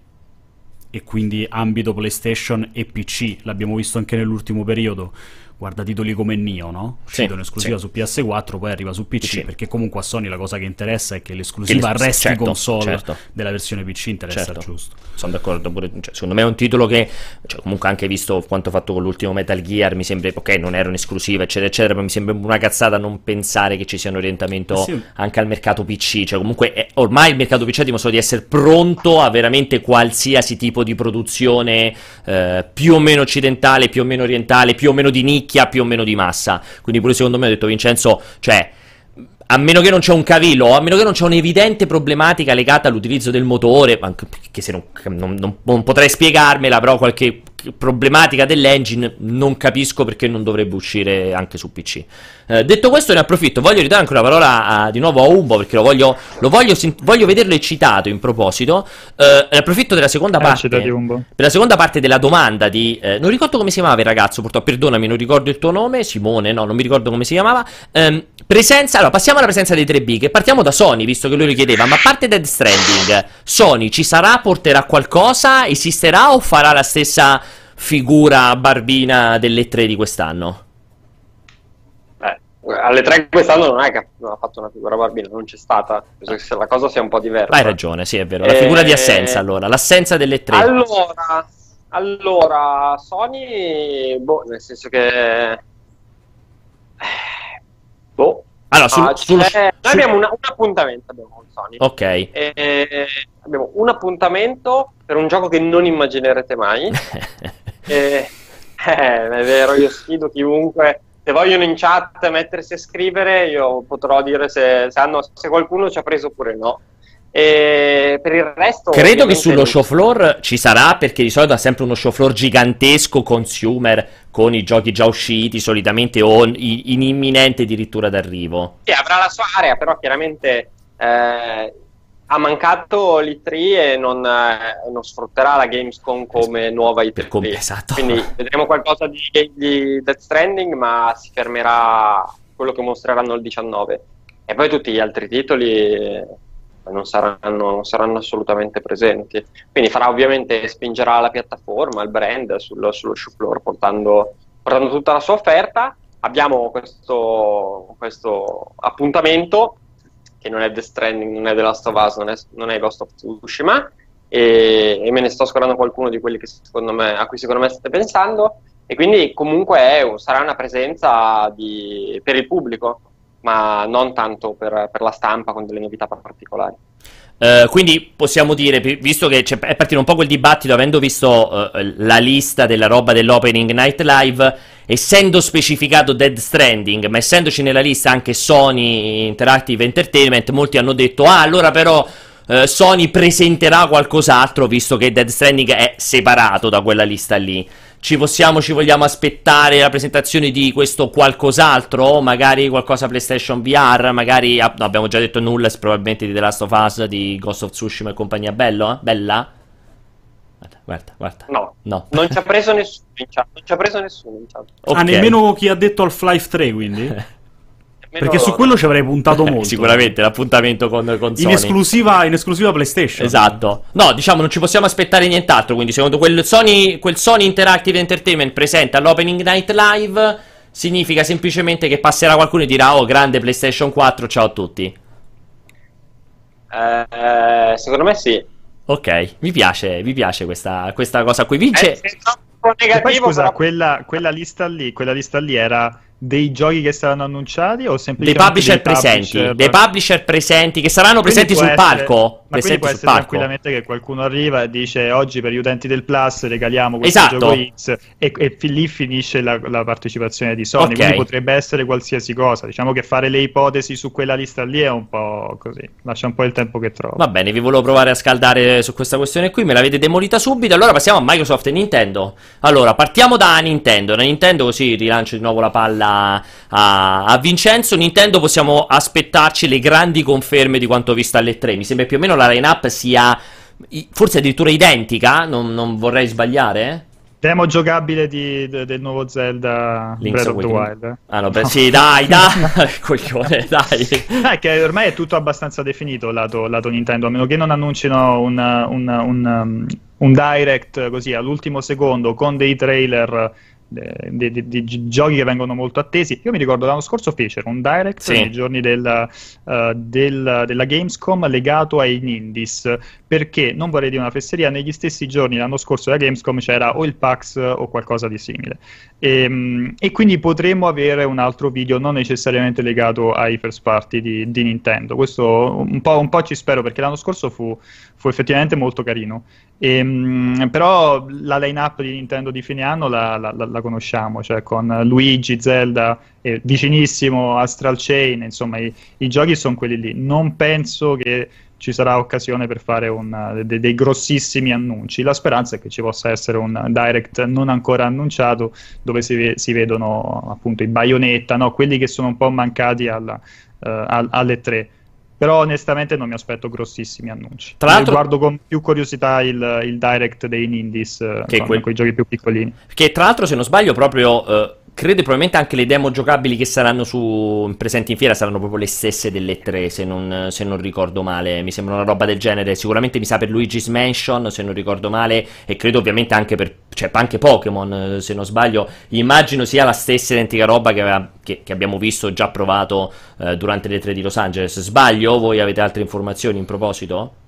e quindi ambito PlayStation e PC. L'abbiamo visto anche nell'ultimo periodo. Guarda titoli come Nio, no? Sì, Uscito in esclusiva sì. su PS4, poi arriva su PC, PC. perché comunque a Sony la cosa che interessa è che l'esclusiva Che resti certo, console certo. della versione PC, interessa Certo. giusto. Sono d'accordo pure. cioè, secondo me è un titolo che. Cioè, comunque, anche visto quanto fatto con l'ultimo Metal Gear, mi sembra. Ok, non era un'esclusiva, eccetera, eccetera. Ma mi sembra una cazzata non pensare che ci sia un orientamento Eh sì. anche al mercato PC. Cioè, comunque, è- ormai il mercato PC ha dimostrato di essere pronto a veramente qualsiasi tipo di produzione eh, più o meno occidentale, più o meno orientale, più o meno di nicchia, più o meno di massa. Quindi, pure secondo me, ho detto Vincenzo, cioè a meno che non c'è un cavillo, a meno che non c'è un'evidente problematica legata all'utilizzo del motore, che se non, non- non- non potrei spiegarmela, però qualche problematica dell'engine non capisco perché non dovrebbe uscire anche su PC. Eh, detto questo, ne approfitto, voglio ridare anche una parola a- di nuovo a Umbo perché lo voglio, lo voglio, voglio vederlo eccitato in proposito. Eh, ne approfitto della seconda Eh, parte. citati Umbo. Per la seconda parte della domanda di... eh, non ricordo come si chiamava il ragazzo, purtroppo, perdonami, non ricordo il tuo nome, Simone, no, non mi ricordo come si chiamava. Ehm, presenza, allora, passiamo alla presenza dei tre big partiamo da Sony, visto che lui richiedeva, ma a parte Dead Stranding, Sony ci sarà, porterà qualcosa, esisterà o farà la stessa figura barbina delle tre di quest'anno? Eh, alle tre quest'anno non è che non ha fatto una figura barbina, non c'è stata. Penso che la cosa sia un po' diversa. Hai ragione, sì, è vero, la Eh, figura di assenza allora, l'assenza delle tre. Allora, allora, Sony, boh, nel senso che... eh, Boh. Allora, sul- Ah, sul- c'è- Noi sul- abbiamo una- un appuntamento abbiamo con Sony. Ok. E- abbiamo un appuntamento per un gioco che non immaginerete mai. <laughs> E- eh, è vero, io sfido chiunque. Se vogliono in chat mettersi a scrivere, io potrò dire se, se hanno- se qualcuno ci ha preso oppure no. E per il resto. Credo che sullo show floor ci sarà perché di solito ha sempre uno show floor gigantesco consumer con i giochi già usciti solitamente o in imminente addirittura d'arrivo. Sì, avrà la sua area, però chiaramente eh, ha mancato l'E3 e non, eh, non sfrutterà la Gamescom come nuova E3. Per com- esatto. Quindi vedremo qualcosa di, di Death Stranding, ma si fermerà quello che mostreranno il 19. e poi tutti gli altri titoli eh, non saranno, non saranno assolutamente presenti. Quindi farà ovviamente, spingerà la piattaforma, il brand sullo, sullo show floor portando, portando tutta la sua offerta. Abbiamo questo, questo appuntamento che non è The Stranding, non è The Last of Us, non è, non è Ghost of Tsushima e, e, me ne sto scordando qualcuno di quelli me, a cui secondo me state pensando e quindi comunque è, sarà una presenza di, per il pubblico ma non tanto per, per la stampa con delle novità particolari. Uh, quindi possiamo dire, visto che è partito un po' quel dibattito, avendo visto uh, la lista della roba dell'Opening Night Live, essendo specificato Dead Stranding, ma essendoci nella lista anche Sony Interactive Entertainment, molti hanno detto, ah, allora però uh, Sony presenterà qualcos'altro, visto che Dead Stranding è separato da quella lista lì ci possiamo, ci vogliamo aspettare la presentazione di questo qualcos'altro? Magari qualcosa PlayStation VR? Magari, ah, no, abbiamo già detto nulla, probabilmente di The Last of Us, di Ghost of Tsushima e compagnia bello, eh? Bella? Guarda, guarda, guarda. No, no. non ci ha preso nessuno in chat. Non ci ha preso nessuno in chat. Okay. Ah, nemmeno chi ha detto Half-Life 3, quindi? <laughs> Perché su quello ci avrei puntato <laughs> molto. Sicuramente l'appuntamento con, con Sony. In esclusiva, in esclusiva, PlayStation. Esatto. No, diciamo, non ci possiamo aspettare nient'altro. Quindi, secondo quel Sony, quel Sony Interactive Entertainment presente all'Opening Night Live, significa semplicemente che passerà qualcuno e dirà: Oh, grande PlayStation 4, ciao a tutti. Eh, secondo me sì. Ok, mi piace, mi piace questa, questa cosa qui. Vince. Eh, negativo, poi, scusa, però... quella, quella, lista lì, quella lista lì era dei giochi che saranno annunciati o semplicemente dei publisher dei presenti publisher? dei publisher presenti che saranno quindi presenti sul essere, palco ma quindi può essere palco. tranquillamente che qualcuno arriva e dice oggi per gli utenti del Plus regaliamo questo esatto. gioco X e, e lì finisce la, la, partecipazione di Sony okay. quindi potrebbe essere qualsiasi cosa diciamo che fare le ipotesi su quella lista lì è un po' così lascia un po' il tempo che trova va bene vi volevo provare a scaldare su questa questione qui me l'avete demolita subito allora passiamo a Microsoft e Nintendo allora partiamo da Nintendo da Nintendo così rilancio di nuovo la palla a, a, Vincenzo. Nintendo possiamo aspettarci le grandi conferme di quanto visto alle 3. Mi sembra più o meno la line-up sia forse addirittura identica, non, non vorrei sbagliare. Demo giocabile di, de, del nuovo Zelda Link's Breath of the Wild. Ah no, beh, sì, dai, <laughs> dai, <laughs> coglione, dai. Dai, che ormai è tutto abbastanza definito lato, lato Nintendo, a meno che non annuncino un, un, un, um, un direct così all'ultimo secondo con dei trailer di, di, di, giochi che vengono molto attesi. Io mi ricordo l'anno scorso fecero un direct sì. nei giorni del, uh, del, della Gamescom legato ai Indies perché non vorrei dire una fesseria, negli stessi giorni l'anno scorso della Gamescom c'era o il PAX o qualcosa di simile. E, ehm, e quindi potremmo avere un altro video non necessariamente legato ai first party di, di Nintendo. Questo un po', un po', ci spero perché l'anno scorso fu, fu effettivamente molto carino. E, um, però la line-up di Nintendo di fine anno la, la, la, conosciamo, cioè con Luigi, Zelda e vicinissimo Astral Chain, insomma i, i giochi sono quelli lì. Non penso che ci sarà occasione per fare un, de, dei grossissimi annunci. La speranza è che ci possa essere un direct non ancora annunciato dove si, si vedono appunto i Bayonetta, no? quelli che sono un po' mancati alla, uh, alle tre però onestamente non mi aspetto grossissimi annunci. Tra l'altro, guardo con più curiosità il, il direct dei Indies, eh, che con, quel... quei giochi più piccolini. Che tra l'altro, se non sbaglio, proprio uh, credo probabilmente anche le demo giocabili che saranno su, presenti in fiera saranno proprio le stesse delle tre, se non, se non, ricordo male. Mi sembra una roba del genere. Sicuramente mi sa per Luigi's Mansion, se non ricordo male, e credo ovviamente anche per cioè, anche Pokémon, se non sbaglio. Immagino sia la stessa identica roba che, aveva, che, che abbiamo visto già provato eh, durante le tre di Los Angeles. Sbaglio? Voi avete altre informazioni in proposito?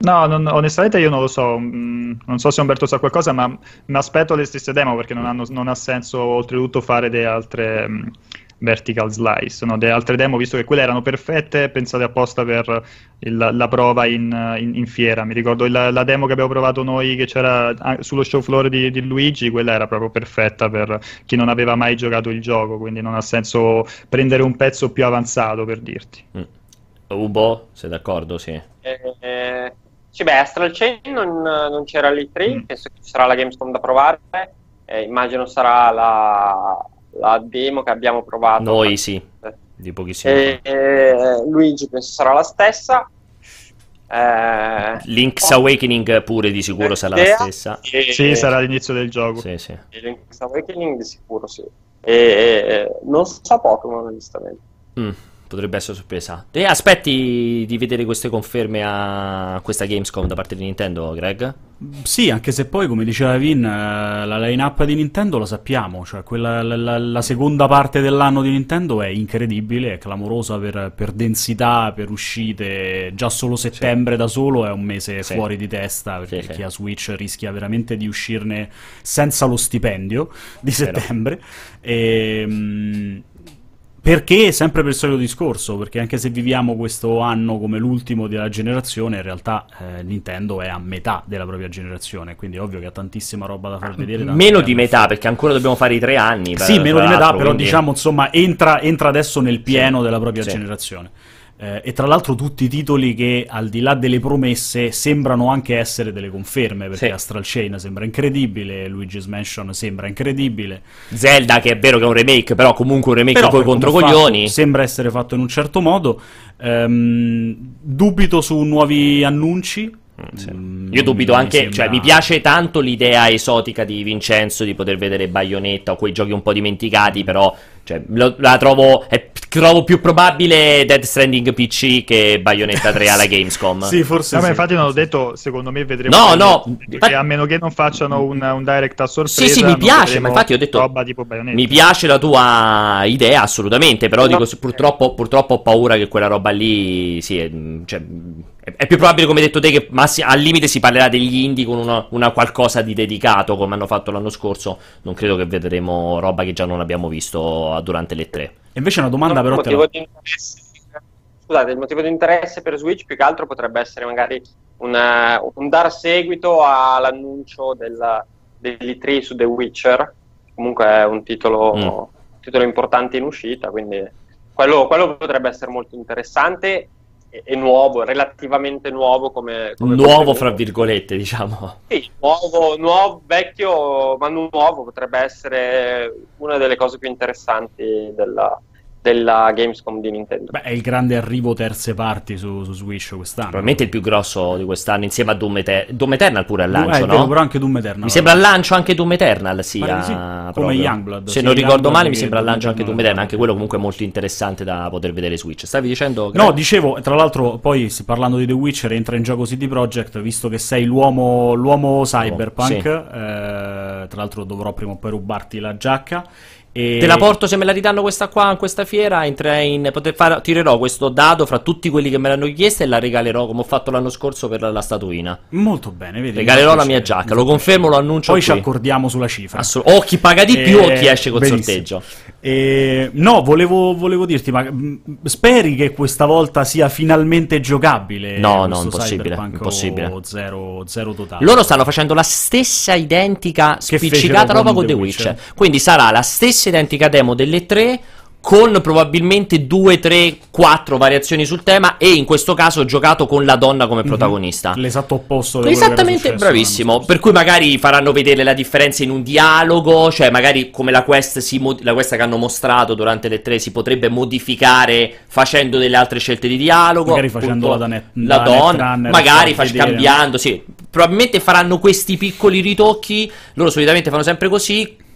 No, non, onestamente io non lo so, mm, non so se Umberto sa qualcosa, ma mi aspetto le stesse demo perché non, hanno, non ha senso oltretutto fare delle altre um, vertical slice, no? delle altre demo, visto che quelle erano perfette, pensate apposta per il, la prova in, in, in, fiera. Mi ricordo la, la, demo che abbiamo provato noi che c'era sullo show floor di, di, Luigi, quella era proprio perfetta per chi non aveva mai giocato il gioco, quindi non ha senso prendere un pezzo più avanzato per dirti. Mm. Ubo, sei d'accordo? Sì. Eh, sì, beh, Astral Chain non, non c'era lì 3, mm. penso che ci sarà la Gamescom da provare, eh, immagino sarà la, la, demo che abbiamo provato. Noi sì, di pochissimo e, eh, Luigi penso sarà la stessa. Eh, Link's oh, Awakening pure di sicuro sarà la stessa. E, sì, sarà l'inizio del gioco. Sì, sì. Link's Awakening di sicuro sì. E, non so Pokémon onestamente. Mm. Potrebbe essere sorpresa. Te aspetti di vedere queste conferme a questa Gamescom da parte di Nintendo, Greg? Sì, anche se poi, come diceva Vin, eh, la line-up di Nintendo lo sappiamo, cioè quella, la, la- la seconda parte dell'anno di Nintendo è incredibile, è clamorosa per, per densità, per uscite, già solo settembre da solo è un mese Sì. fuori di testa, perché Sì, sì. chi ha Switch rischia veramente di uscirne senza lo stipendio di settembre. E, mm, perché sempre per il solito discorso, perché anche se viviamo questo anno come l'ultimo della generazione, in realtà eh, Nintendo è a metà della propria generazione, quindi è ovvio che ha tantissima roba da far vedere. tante Meno di metà, fare. perché ancora dobbiamo fare i tre anni. per- Sì, meno di metà, però quindi- diciamo insomma entra, entra adesso nel pieno Sì. della propria Sì. generazione. Eh, e tra l'altro tutti i titoli che al di là delle promesse sembrano anche essere delle conferme, perché Sì. Astral Chain sembra incredibile, Luigi's Mansion sembra incredibile. Zelda, che è vero che è un remake, però comunque un remake Però con i per come è controcoglioni. fatto, sembra essere fatto in un certo modo. Ehm, dubito su nuovi annunci. Sì. Mm, Io dubito anche, sembra- cioè mi piace tanto l'idea esotica di Vincenzo di poter vedere Bayonetta o quei giochi un po' dimenticati, però cioè, lo- la trovo, è- trovo più probabile Dead Stranding PC che Bayonetta 3 alla <laughs> Gamescom. Sì, forse No, ma sì. infatti non ho detto, secondo me vedremo... No, no, perché a meno che non facciano un, un direct a sorpresa... Sì, sì, mi piace, ma infatti ho detto Roba tipo Bayonetta. Mi piace la tua idea, assolutamente, però No. dico, purtroppo, purtroppo ho paura che quella roba lì, sì, è, cioè, è- è più probabile, come hai detto te, che massi- al limite si parlerà degli indie con una, una qualcosa di dedicato, come hanno fatto l'anno scorso. Non credo che vedremo roba che già non abbiamo visto durante le tre. E invece una domanda però te motivo la... scusate, il motivo di interesse per Switch più che altro potrebbe essere magari una- un dar seguito all'annuncio del, dell'E3 su The Witcher. Comunque è un titolo, Mm. un titolo importante in uscita, quindi quello, quello potrebbe essere molto interessante e, e nuovo, relativamente nuovo come, come Nuovo, contenuto. fra virgolette, diciamo. Sì, nuovo, nuovo, vecchio, ma nuovo potrebbe essere una delle cose più interessanti della, della Gamescom di Nintendo. Beh, è il grande arrivo terze parti su, su Switch quest'anno. Probabilmente il più grosso di quest'anno, insieme a Doom, Eter- Doom Eternal pure al Eh, lancio, vero, no? però anche Doom Eternal. Mi sembra al lancio anche Doom Eternal, sia sì, come proprio. Youngblood, Se sia non ricordo Youngblood male, mi sembra al Doom lancio anche Doom Eternal. Anche quello comunque molto interessante da poter vedere Switch. Stavi dicendo? No, dicevo, tra l'altro, poi parlando di The Witcher entra in gioco CD Projekt, visto che sei l'uomo, l'uomo cyberpunk, sì. eh, tra l'altro dovrò prima o poi rubarti la giacca. E... Te la porto se me la ridanno questa qua in questa fiera. In. fare- tirerò questo dado fra tutti quelli che me l'hanno chiesta e la regalerò come ho fatto l'anno scorso per la, la statuina. Molto bene, vedi. Regalerò la mia giacca, lo confermo, lo annuncio Poi ci qui. accordiamo sulla cifra. Assolut- o chi paga di più o Eh, chi esce col benissimo. sorteggio. Eh, no, volevo, volevo dirti, ma mh, speri che questa volta sia finalmente giocabile? No, no, impossibile, impossibile. Zero, zero totale. Loro stanno facendo la stessa identica spiccicata roba con The Witcher. Witcher. Quindi sarà la stessa identica demo delle tre. Con probabilmente due, tre, quattro variazioni sul tema. E in questo caso giocato con la donna come protagonista. L'esatto opposto. Esattamente, bravissimo. Per cui magari faranno vedere la differenza in un dialogo, cioè magari come la quest, si mod- la quest che hanno mostrato durante le tre si potrebbe modificare facendo delle altre scelte di dialogo. Magari facendola da net- la da donna, magari fac- cambiando, sì. Probabilmente faranno questi piccoli ritocchi. Loro solitamente fanno sempre così.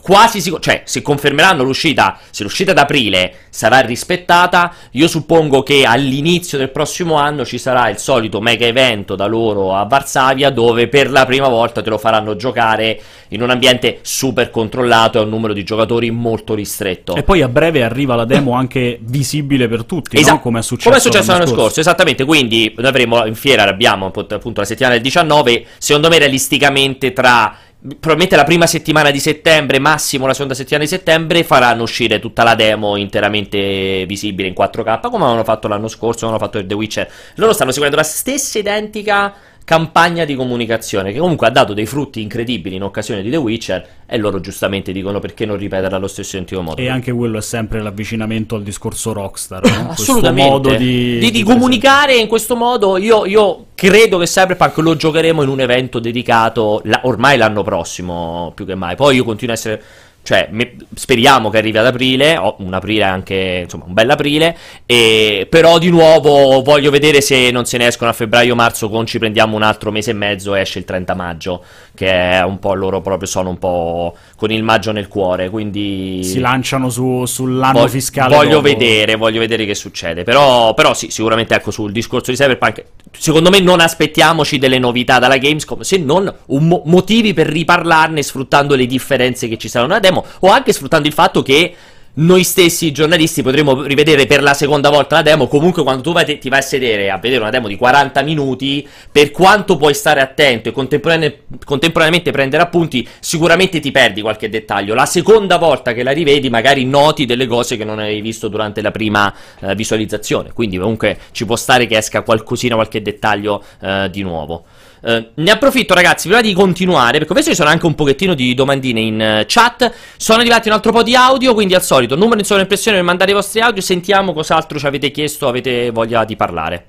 Quasi sicuro, cioè, se confermeranno l'uscita, se l'uscita d'aprile sarà rispettata, io suppongo che all'inizio del prossimo anno ci sarà il solito mega evento da loro a Varsavia dove per la prima volta te lo faranno giocare in un ambiente super controllato e a un numero di giocatori molto ristretto. E poi a breve arriva la demo anche visibile per tutti, Esatto, no? come è successo, come è successo l'anno scorso. esattamente. Quindi noi avremo in fiera, abbiamo appunto appunto la settimana del 19. Secondo me, realisticamente, tra probabilmente la prima settimana di settembre, massimo la seconda settimana di settembre, faranno uscire tutta la demo interamente visibile in 4K, come avevano fatto l'anno scorso, come hanno fatto per The Witcher. Loro stanno seguendo la stessa identica campagna di comunicazione che comunque ha dato dei frutti incredibili in occasione di The Witcher e loro giustamente dicono perché non ripeterla allo stesso identico modo. E anche quello è sempre l'avvicinamento al discorso Rockstar. no? <coughs> Questo Assolutamente. modo di, di, di comunicare in questo modo. Io, io credo che Cyberpunk lo giocheremo in un evento dedicato la- ormai l'anno prossimo, più che mai. Poi io continuo a essere. Cioè me- speriamo che arrivi ad aprile, o un aprile anche, insomma, un bel aprile, e, però di nuovo voglio vedere se non se ne escono a febbraio-marzo con ci prendiamo un altro mese e mezzo e esce il 30 maggio, che è un po' loro proprio sono un po' con il maggio nel cuore, quindi... Si lanciano su, sull'anno Vog- fiscale. Voglio dopo. vedere, voglio vedere che succede. Però, però sì, sicuramente ecco sul discorso di Cyberpunk. Secondo me non aspettiamoci delle novità dalla Gamescom, se non mo- motivi per riparlarne sfruttando le differenze che ci saranno nella demo o anche sfruttando il fatto che noi stessi giornalisti potremo rivedere per la seconda volta la demo. Comunque, quando tu vai ti vai a sedere a vedere una demo di 40 minuti, per quanto puoi stare attento e contemporanea- contemporaneamente prendere appunti, sicuramente ti perdi qualche dettaglio. La seconda volta che la rivedi, magari noti delle cose che non avevi visto durante la prima eh, visualizzazione. Quindi, comunque, ci può stare che esca qualcosina, qualche dettaglio eh, di nuovo. Eh, ne approfitto ragazzi, prima di continuare, perché che ci sono anche un pochettino di domandine in eh, chat, sono arrivati un altro po' di audio, quindi al solito, numero in sovraimpressione per mandare i vostri audio, sentiamo cos'altro ci avete chiesto, avete voglia di parlare.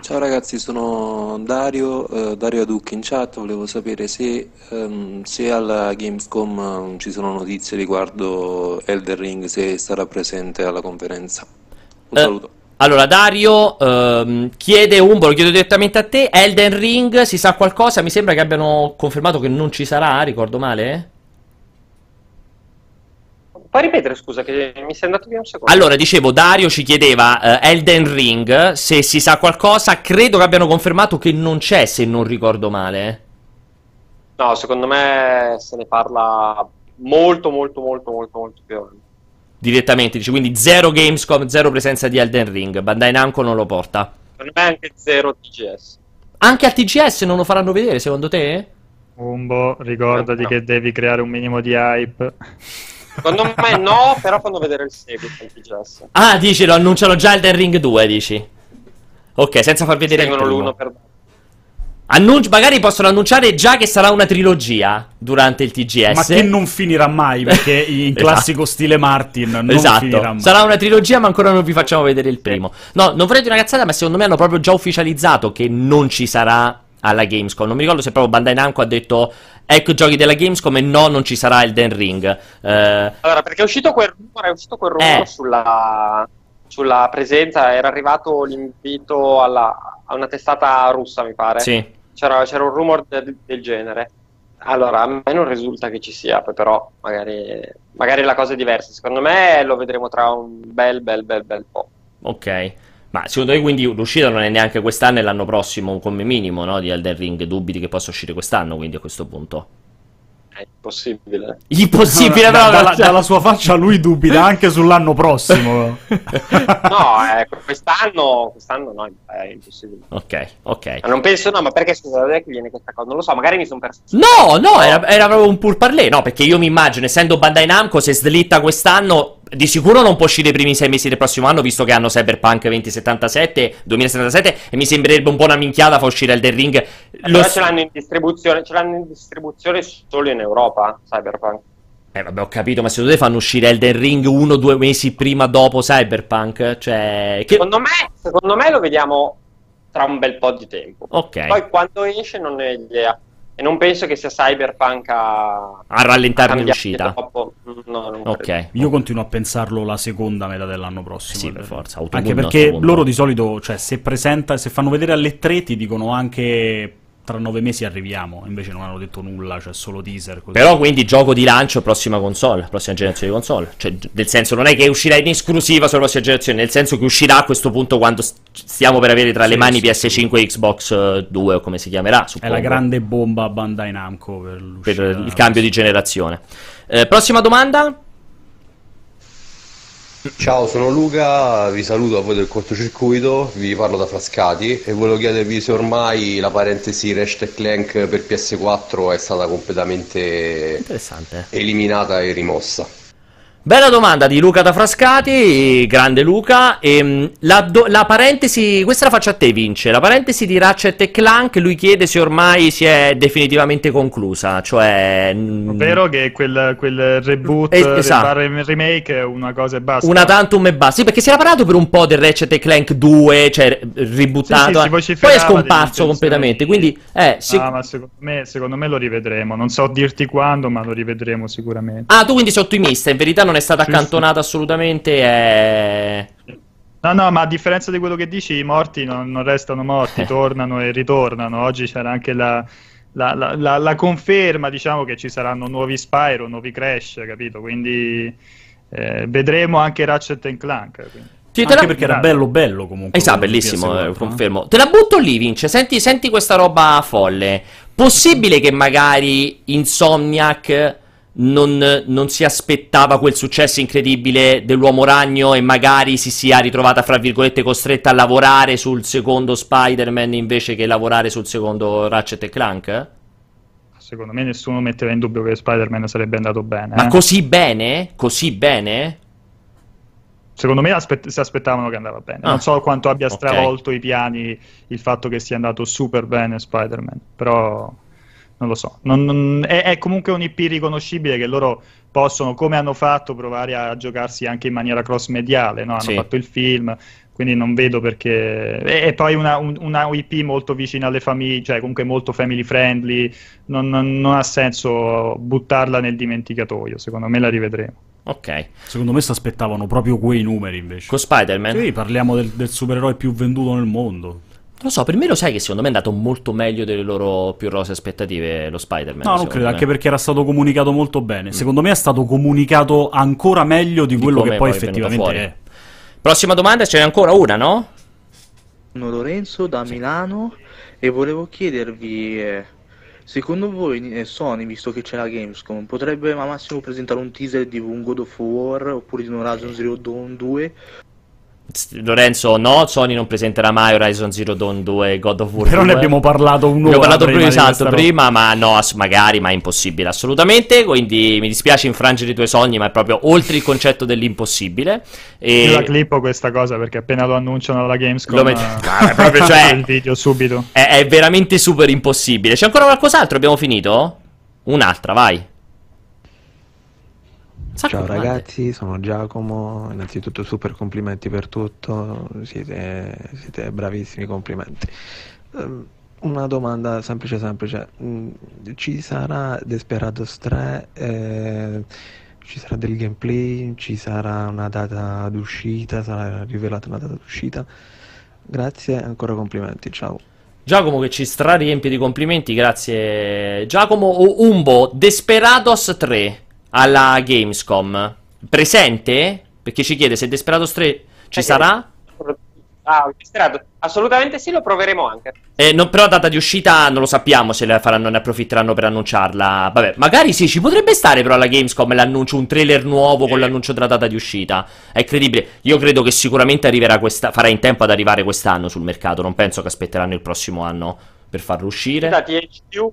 Ciao ragazzi, sono Dario, eh, Dario Aducchi in chat, volevo sapere se, ehm, se alla Gamescom ehm, ci sono notizie riguardo Elder Ring, se sarà presente alla conferenza. Un Eh, saluto. Allora, Dario ehm, chiede Umbo, lo chiedo direttamente a te, Elden Ring, si sa qualcosa? Mi sembra che abbiano confermato che non ci sarà, ricordo male? Puoi ripetere, scusa, che mi sei andato via un secondo. Allora, dicevo, Dario ci chiedeva eh, Elden Ring, se si sa qualcosa, credo che abbiano confermato che non c'è, se non ricordo male. No, secondo me se ne parla molto, molto, molto, molto, molto più avanti. Direttamente, dice, quindi zero Gamescom, zero presenza di Elden Ring, Bandai Namco non lo porta. Secondo me anche zero TGS. Anche al TGS non lo faranno vedere, secondo te? Umbo, ricordati No. che devi creare un minimo di hype. Secondo me no, <laughs> però fanno vedere il seguito al TGS. Ah, dici, lo annunciano già Elden Ring 2, dici? Ok, senza far vedere il Tengono primo. l'uno per Annunci- magari possono annunciare già che sarà una trilogia durante il TGS. Ma che non finirà mai, perché <laughs> in Esatto. classico stile Martin non esatto. finirà mai. Sarà una trilogia, ma ancora non vi facciamo vedere il primo. No, non vorrei dire una cazzata, ma secondo me hanno proprio già ufficializzato che non ci sarà alla Gamescom. Non mi ricordo se proprio Bandai Namco ha detto ecco i giochi della Gamescom e no, non ci sarà Elden Ring. Eh, Allora, perché è uscito quel rumore, è uscito quel rumore Eh. sulla, sulla presenza, era arrivato l'invito alla- a una testata russa, mi pare. sì. C'era, c'era un rumor de- del genere. Allora, a me non risulta che ci sia, però magari, magari la cosa è diversa. Secondo me lo vedremo tra un bel, bel, bel, bel po'. Ok. Ma secondo me quindi l'uscita non è neanche quest'anno e l'anno prossimo come minimo, no? Di Elden Ring. Dubiti che possa uscire quest'anno, quindi a questo punto. È impossibile. Impossibile, <laughs> Da- però. dalla, dalla sua faccia lui dubita anche sull'anno prossimo. <laughs> No, ecco, quest'anno, quest'anno no, è impossibile. Ok, ok. Ma non penso, no, ma perché scusa, da dove che viene questa cosa? Non lo so, magari mi sono perso. No, no, era, era proprio un pur parler, no, perché io mi immagino, essendo Bandai Namco, se slitta quest'anno, di sicuro non può uscire i primi sei mesi del prossimo anno, visto che hanno Cyberpunk 2077, 2077, e mi sembrerebbe un po' una minchiata fa uscire Elden Ring. Lo Allora s- ce l'hanno in distribuzione, ce l'hanno in distribuzione solo in Europa, Cyberpunk. Eh, vabbè, ho capito, ma secondo te fanno uscire Elden Ring uno o due mesi prima dopo Cyberpunk? Cioè, che... Secondo me, secondo me lo vediamo tra un bel po' di tempo. Ok, Poi quando esce non ne idea. E non penso che sia Cyberpunk a, a rallentarne cambiare l'uscita. No, non credo. Ok. Io continuo a pensarlo la seconda metà dell'anno prossimo. Sì, in per forza, autunno, Anche perché autunno. loro di solito, cioè, se presenta, se fanno vedere alle tre, ti dicono anche tra nove mesi arriviamo. Invece non hanno detto nulla, cioè solo teaser. Così. Però quindi gioco di lancio prossima console, prossima generazione di console. Cioè, nel senso, non è che uscirà in esclusiva sulla prossima generazione, nel senso che uscirà a questo punto quando st- stiamo per avere tra le Sì, mani sì, PS5 e Xbox eh, 2 o come si chiamerà. È suppongo, la grande bomba Bandai Namco per, per il cambio di generazione. Eh, prossima domanda? Ciao, sono Luca, vi saluto a voi del cortocircuito, vi parlo da Frascati e volevo chiedervi se ormai la parentesi Ratchet Clank per PS4 è stata completamente Interessante. eliminata e rimossa. Bella domanda di Luca da Frascati, grande Luca. Ehm, la, do- la parentesi, questa la faccio a te, Vince. La parentesi di Ratchet e Clank, lui chiede se ormai si è definitivamente conclusa. Cioè, Ovvero che quel, quel reboot, Eh, esatto. remake è una cosa e basta. una tantum e basta. Sì, perché si era parlato per un po' del Ratchet e Clank 2, cioè rebootato. Sì, sì, eh. Poi è scomparso completamente. di- Quindi, eh, sì. Ah, ma secondo me, secondo me lo rivedremo. Non so dirti quando, ma lo rivedremo sicuramente. Ah, tu quindi sei ottimista. In verità non è stata Sì, accantonata assolutamente. È... No, no, ma a differenza di quello che dici, i morti non, non restano morti, tornano e ritornano. Oggi c'era anche la, la- la- la- la conferma, diciamo, che ci saranno nuovi Spyro, nuovi Crash, capito? Quindi eh, vedremo anche Ratchet Clank. quindi. Sì, te Anche la- perché era bello bello comunque. Esatto, bellissimo, PS4, eh, eh. confermo. Te la butto lì, Vince. Senti, senti questa roba folle. Possibile che magari Insomniac non, non si aspettava quel successo incredibile dell'uomo ragno e magari si sia ritrovata, fra virgolette, costretta a lavorare sul secondo Spider-Man invece che lavorare sul secondo Ratchet e Clank? Secondo me nessuno metteva in dubbio che Spider-Man sarebbe andato bene. Ma eh. così bene? Così bene? Secondo me aspett- si aspettavano che andava bene. Ah, non so quanto abbia stravolto i piani il fatto che sia andato super bene Spider-Man, però non lo so. Non- non- è, è comunque un IP riconoscibile che loro possono, come hanno fatto, provare a giocarsi anche in maniera cross-mediale. no? Hanno Sì. fatto il film, quindi non vedo perché... E, e poi una, un- una IP molto vicina alle famiglie, cioè comunque molto family friendly, non, non- non ha senso buttarla nel dimenticatoio. Secondo me la rivedremo. Ok. Secondo me si aspettavano proprio quei numeri invece. Con Spider-Man? Sì, parliamo del, del supereroe più venduto nel mondo. Non lo so, per me lo sai che secondo me è andato molto meglio delle loro più rose aspettative lo Spider-Man. No, non credo, me. anche perché era stato comunicato molto bene. Secondo me è stato comunicato ancora meglio di Di quello che poi poi è effettivamente fuori. è. Prossima domanda, ce n'è ancora una, no? Sono Lorenzo da Milano e volevo chiedervi, eh, secondo voi eh, Sony, visto che c'è la Gamescom, potrebbe al massimo presentare un teaser di un God of War oppure di un Horizon Zero Dawn 2? Lorenzo, no, Sony non presenterà mai Horizon Zero Dawn 2 e God of War Però 2. ne abbiamo parlato un'ora Abbiamo parlato prima esatto, prima, ma no, ass- magari, ma è impossibile, assolutamente. Quindi mi dispiace infrangere i tuoi sogni, ma è proprio oltre il concetto dell'impossibile. Io la E clippo questa cosa perché appena lo annunciano alla Gamescom Lo met- Ah, è proprio, <laughs> cioè- il video subito. è, è veramente super impossibile. C'è ancora qualcos'altro? Abbiamo finito? Un'altra, vai. Sacco Ciao ragazzi, sono Giacomo, innanzitutto super complimenti per tutto, siete, siete bravissimi, complimenti. Ehm, Una domanda semplice semplice, Mm, ci sarà Desperados 3, eh, ci sarà del gameplay, ci sarà una data d'uscita, sarà rivelata una data d'uscita? Grazie e ancora complimenti, ciao. Giacomo che ci strariempie di complimenti, grazie Giacomo. O Umbo, Desperados 3 alla Gamescom. Presente? Perché ci chiede se Desperados 3 ci Eh, sarà? Ah, registrato. Assolutamente sì, lo proveremo anche. Eh, no, però data di uscita non lo sappiamo se la faranno, ne approfitteranno per annunciarla. Vabbè, magari sì, ci potrebbe stare però alla Gamescom l'annuncio, un trailer nuovo con l'annuncio della data di uscita. È credibile. Io credo che sicuramente arriverà questa, farà in tempo ad arrivare quest'anno sul mercato. Non penso che aspetteranno il prossimo anno per farlo uscire. Da THQ,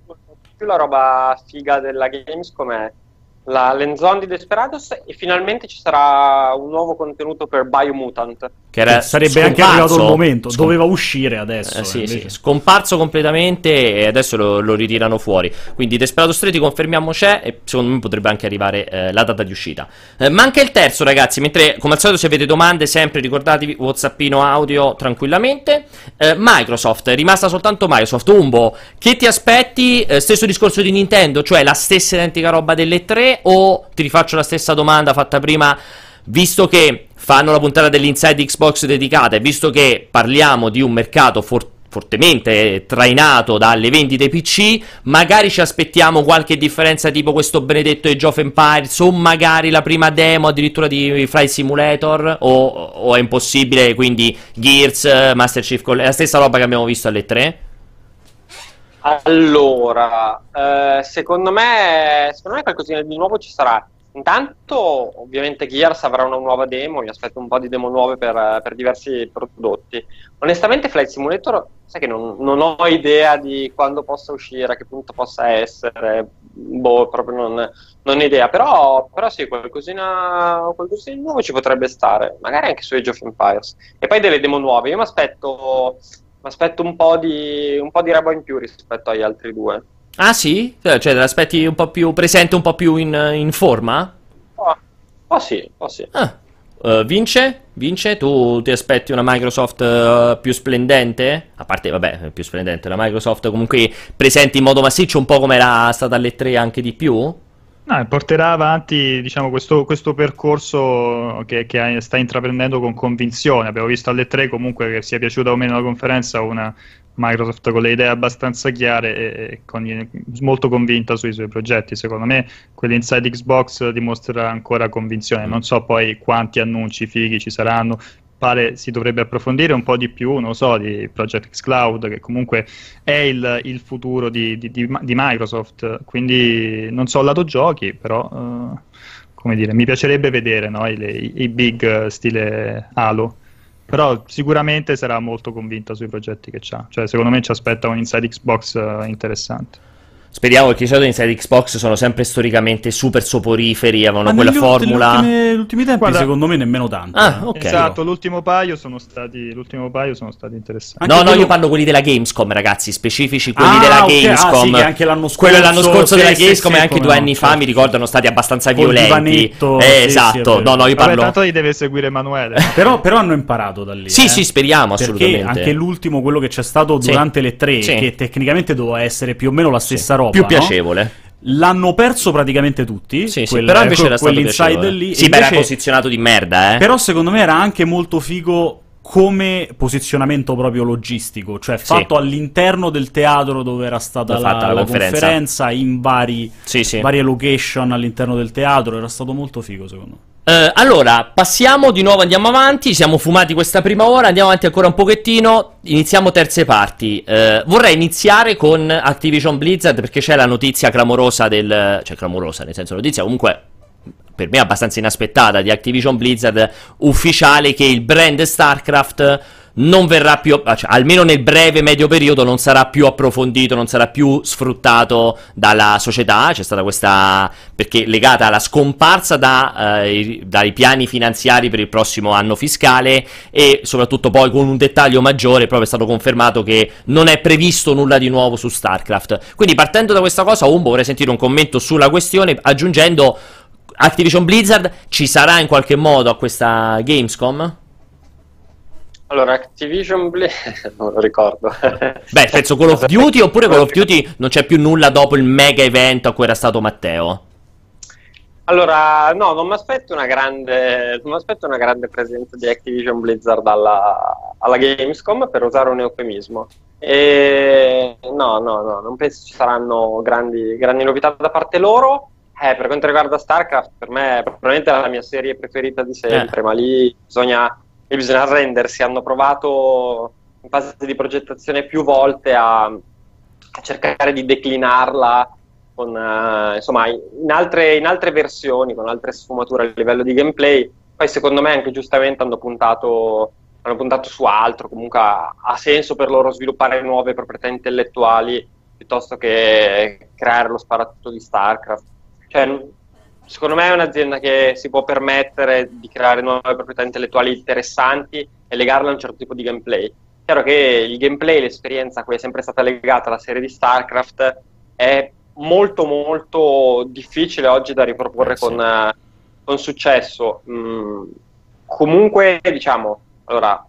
più la roba figa della Gamescom è la Lenzon di Desperados e finalmente ci sarà un nuovo contenuto per Biomutant. Che era Sarebbe anche arrivato il momento, Scom- doveva uscire adesso. Eh, sì, invece. sì, scomparso completamente e adesso lo, lo ritirano fuori. Quindi Desperados 3 ti confermiamo c'è e secondo me potrebbe anche arrivare eh, la data di uscita. Eh, manca il terzo ragazzi, mentre come al solito se avete domande sempre ricordatevi Whatsappino audio tranquillamente. Eh, Microsoft, è rimasta soltanto Microsoft. Umbo, che ti aspetti? Eh, stesso discorso di Nintendo, cioè la stessa identica roba delle tre o ti rifaccio la stessa domanda fatta prima visto che fanno la puntata dell'Inside Xbox dedicata e visto che parliamo di un mercato for- fortemente trainato dalle vendite PC, magari ci aspettiamo qualche differenza tipo questo benedetto Age of Empires o magari la prima demo addirittura di Flight Simulator o, o è impossibile, quindi Gears, Master Chief, la stessa roba che abbiamo visto alle 3? Allora, eh, secondo me, secondo me qualcosina di nuovo ci sarà. Intanto, ovviamente, Gears avrà una nuova demo. Mi aspetto un po' di demo nuove per, per diversi prodotti. Onestamente, Flight Simulator, sai che non, non, ho idea di quando possa uscire, a che punto possa essere. Boh, proprio non, non idea. Però, però sì, qualcosina, qualcosina di nuovo ci potrebbe stare. Magari anche su Age of Empires. E poi delle demo nuove. Io mi aspetto, un, po di, un po' di roba in più rispetto agli altri due. Ah sì? Cioè, te l'aspetti un po' più presente, un po' più in, in forma? Oh, oh sì, oh sì. Ah. Uh, vince? Vince? Tu ti aspetti una Microsoft uh, più splendente? A parte, vabbè, più splendente, una Microsoft comunque presente in modo massiccio, un po' come era stata alle 3 anche di più? No, porterà avanti diciamo, questo, questo, percorso che, che, sta intraprendendo con convinzione. Abbiamo visto alle 3 comunque che sia piaciuta o meno la conferenza una, Microsoft con le idee abbastanza chiare e, con, molto convinta sui suoi progetti. Secondo me quell'inside Xbox dimostra ancora convinzione. Non so poi quanti annunci fighi ci saranno. Pare si dovrebbe approfondire un po' di più, non so, di Project X Cloud, che comunque è il, il futuro di, di, di, di, Microsoft. Quindi non so lato giochi, però uh, come dire, mi piacerebbe vedere no, i, i, big stile Halo però sicuramente sarà molto convinta sui progetti che ha. Cioè, secondo me ci aspetta un inside Xbox uh, interessante. Speriamo che i soliti inside Xbox sono sempre storicamente super soporiferi, avevano Ma quella formula. Negli ultimi tempi, Guarda, secondo me, nemmeno tanto. Ah, eh. ok. Esatto, l'ultimo paio sono stati, l'ultimo paio sono stati interessanti. no, quello... no, io parlo quelli della Gamescom, ragazzi, specifici quelli ah, della okay. Gamescom. Ah, sì, anche l'anno scorso. Quello l'anno scorso sì, della sì, Gamescom e anche due anni fa, mi ricordo, erano stati abbastanza violenti. Eh, esatto. no, no, io parlo. Vabbè, tanto li deve seguire Emanuele. <laughs> però, però, hanno imparato da lì. Sì, eh? sì, speriamo, assolutamente. Perché anche l'ultimo, quello che c'è stato durante le tre, che tecnicamente doveva essere più o meno la stessa roba. Più piacevole. L'hanno perso praticamente tutti. Sì, quel, sì, però invece era stato piacevole. lì. Sì, beh, era posizionato di merda, eh. Però secondo me era anche molto figo come posizionamento proprio logistico, cioè fatto sì. all'interno del teatro dove era stata la, la, la conferenza. conferenza. in vari, sì, sì. varie location all'interno del teatro, era stato molto figo secondo me. Uh, allora, passiamo di nuovo, andiamo avanti. Siamo fumati questa prima ora, andiamo avanti ancora un pochettino. Iniziamo terze parti. Uh, vorrei iniziare con Activision Blizzard perché c'è la notizia clamorosa del. cioè, clamorosa, nel senso, notizia comunque per me abbastanza inaspettata di Activision Blizzard ufficiale che il brand StarCraft non verrà più, cioè, almeno nel breve medio periodo, non sarà più approfondito, non sarà più sfruttato dalla società. C'è stata questa perché legata alla scomparsa da, eh, dai piani finanziari per il prossimo anno fiscale e soprattutto poi con un dettaglio maggiore, proprio è stato confermato che non è previsto nulla di nuovo su StarCraft. Quindi partendo da questa cosa, Umbo vorrei sentire un commento sulla questione aggiungendo Activision Blizzard ci sarà in qualche modo a questa Gamescom? Allora, Activision Blizzard <laughs> non lo ricordo. Beh, penso Call of <laughs> Duty oppure Call of Duty non c'è più nulla dopo il mega evento a cui era stato Matteo? Allora, no, non mi aspetto una grande, non mi aspetto una grande presenza di Activision Blizzard alla, alla Gamescom, per usare un eufemismo. E no, no, no, non penso ci saranno grandi, grandi novità da parte loro. Eh, per quanto riguarda StarCraft, per me è probabilmente la mia serie preferita di sempre, eh. ma lì bisogna e bisogna arrendersi. Hanno provato in fase di progettazione più volte a, a cercare di declinarla con, uh, insomma, in altre, in altre, versioni, con altre sfumature a livello di gameplay. Poi secondo me anche giustamente hanno puntato, hanno puntato su altro, comunque ha, senso per loro sviluppare nuove proprietà intellettuali piuttosto che creare lo sparatutto di StarCraft. Cioè, secondo me è un'azienda che si può permettere di creare nuove proprietà intellettuali interessanti e legarle a un certo tipo di gameplay. Chiaro che il gameplay, l'esperienza a cui è sempre stata legata la serie di StarCraft è molto molto difficile oggi da riproporre eh, con, uh, con, successo. Mm, comunque, diciamo, allora,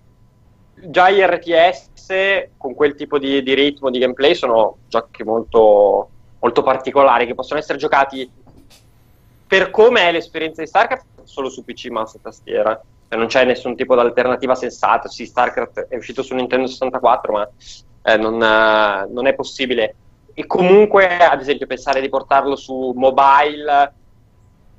già gli RTS con quel tipo di, di ritmo, di gameplay sono giochi molto, molto particolari che possono essere giocati per come è l'esperienza di StarCraft solo su PC mouse e tastiera. Cioè, non c'è nessun tipo di alternativa sensata. Sì StarCraft è uscito su Nintendo 64 ma eh, non, uh, non, è possibile. E comunque ad esempio pensare di portarlo su mobile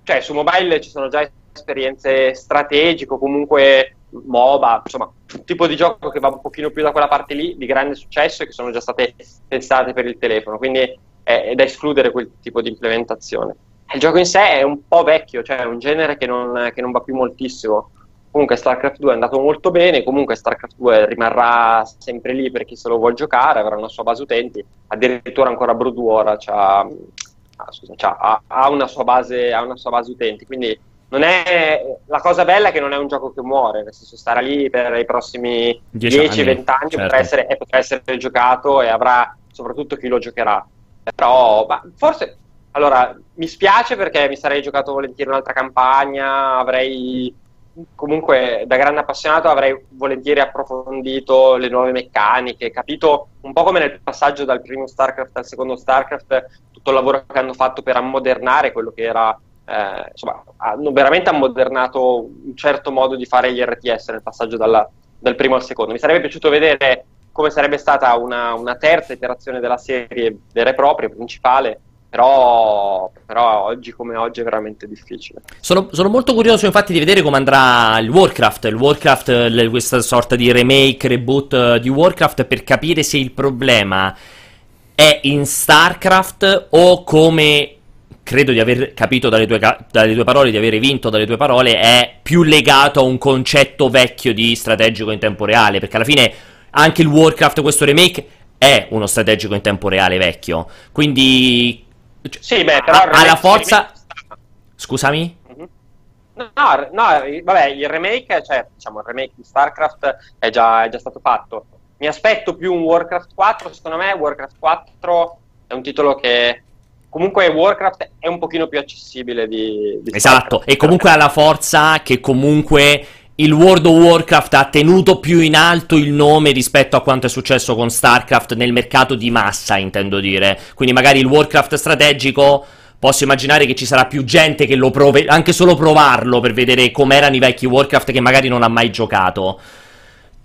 cioè su mobile ci sono già esperienze strategiche comunque MOBA, insomma, un tipo di gioco che va un pochino più da quella parte lì di grande successo e che sono già state pensate per il telefono, quindi è, è da escludere quel tipo di implementazione. Il gioco in sé è un po' vecchio, cioè è un genere che non, che non va più moltissimo. Comunque StarCraft 2 è andato molto bene, comunque StarCraft 2 rimarrà sempre lì per chi se lo vuole giocare, avrà una sua base utenti, addirittura ancora Brood War c'ha, ah, scusa, c'ha- ha, ha una sua base, ha una sua base utenti, quindi non è, la cosa bella è che non è un gioco che muore, nel senso starà lì per i prossimi Dieci 10-20 anni, anni, certo. potrà, essere, potrà essere giocato e avrà soprattutto chi lo giocherà. Però ma forse allora mi spiace perché mi sarei giocato volentieri un'altra campagna, avrei comunque da grande appassionato avrei volentieri approfondito le nuove meccaniche, capito un po' come nel passaggio dal primo StarCraft al secondo StarCraft, tutto il lavoro che hanno fatto per ammodernare quello che era eh, insomma, hanno veramente ammodernato un certo modo di fare gli RTS nel passaggio dalla- dal primo al secondo. Mi sarebbe piaciuto vedere come sarebbe stata una, una terza iterazione della serie vera e propria, principale, però, però oggi come oggi è veramente difficile. Sono, sono molto curioso infatti di vedere come andrà il Warcraft, il Warcraft, questa sorta di remake, reboot eh, di Warcraft per capire se il problema è in StarCraft o come credo di aver capito dalle tue, dalle tue parole, di avere vinto dalle tue parole, è più legato a un concetto vecchio di strategico in tempo reale, perché alla fine anche il Warcraft, questo remake, è uno strategico in tempo reale vecchio. Quindi Sì, beh, però ha, ha la remake- forza... Scusami? No, no, no, vabbè, il remake, cioè, diciamo, il remake di StarCraft è già, è già stato fatto. Mi aspetto più un Warcraft 4, secondo me Warcraft 4 è un titolo che comunque Warcraft è un pochino più accessibile di, di Esatto, StarCraft. e comunque ha la forza che comunque il World of Warcraft ha tenuto più in alto il nome rispetto a quanto è successo con StarCraft nel mercato di massa, intendo dire. Quindi magari il Warcraft strategico posso immaginare che ci sarà più gente che lo prove, anche solo provarlo per vedere com'erano i vecchi Warcraft che magari non ha mai giocato.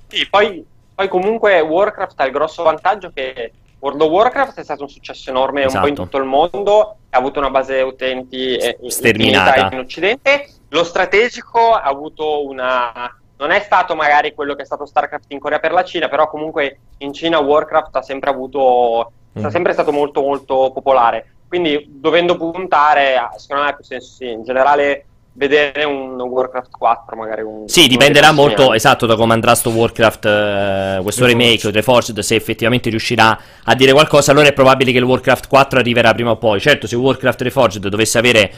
Sì, poi, poi comunque Warcraft ha il grosso vantaggio che World of Warcraft è stato un successo enorme un po' in Esatto. tutto il mondo, ha avuto una base utenti eh, Sterminata. infinita in Occidente. Lo strategico ha avuto una. Non è stato magari quello che è stato StarCraft in Corea per la Cina, però comunque in Cina Warcraft ha sempre avuto. Mm. è sempre stato molto molto popolare. Quindi dovendo puntare, secondo me ha più senso sì, in generale vedere un Warcraft 4 magari un, Sì, dipenderà molto, anni. esatto, da come andrà sto Warcraft, eh, questo remake, o Reforged, se effettivamente riuscirà a dire qualcosa, allora è probabile che il Warcraft 4 arriverà prima o poi. Certo, se Warcraft Reforged dovesse avere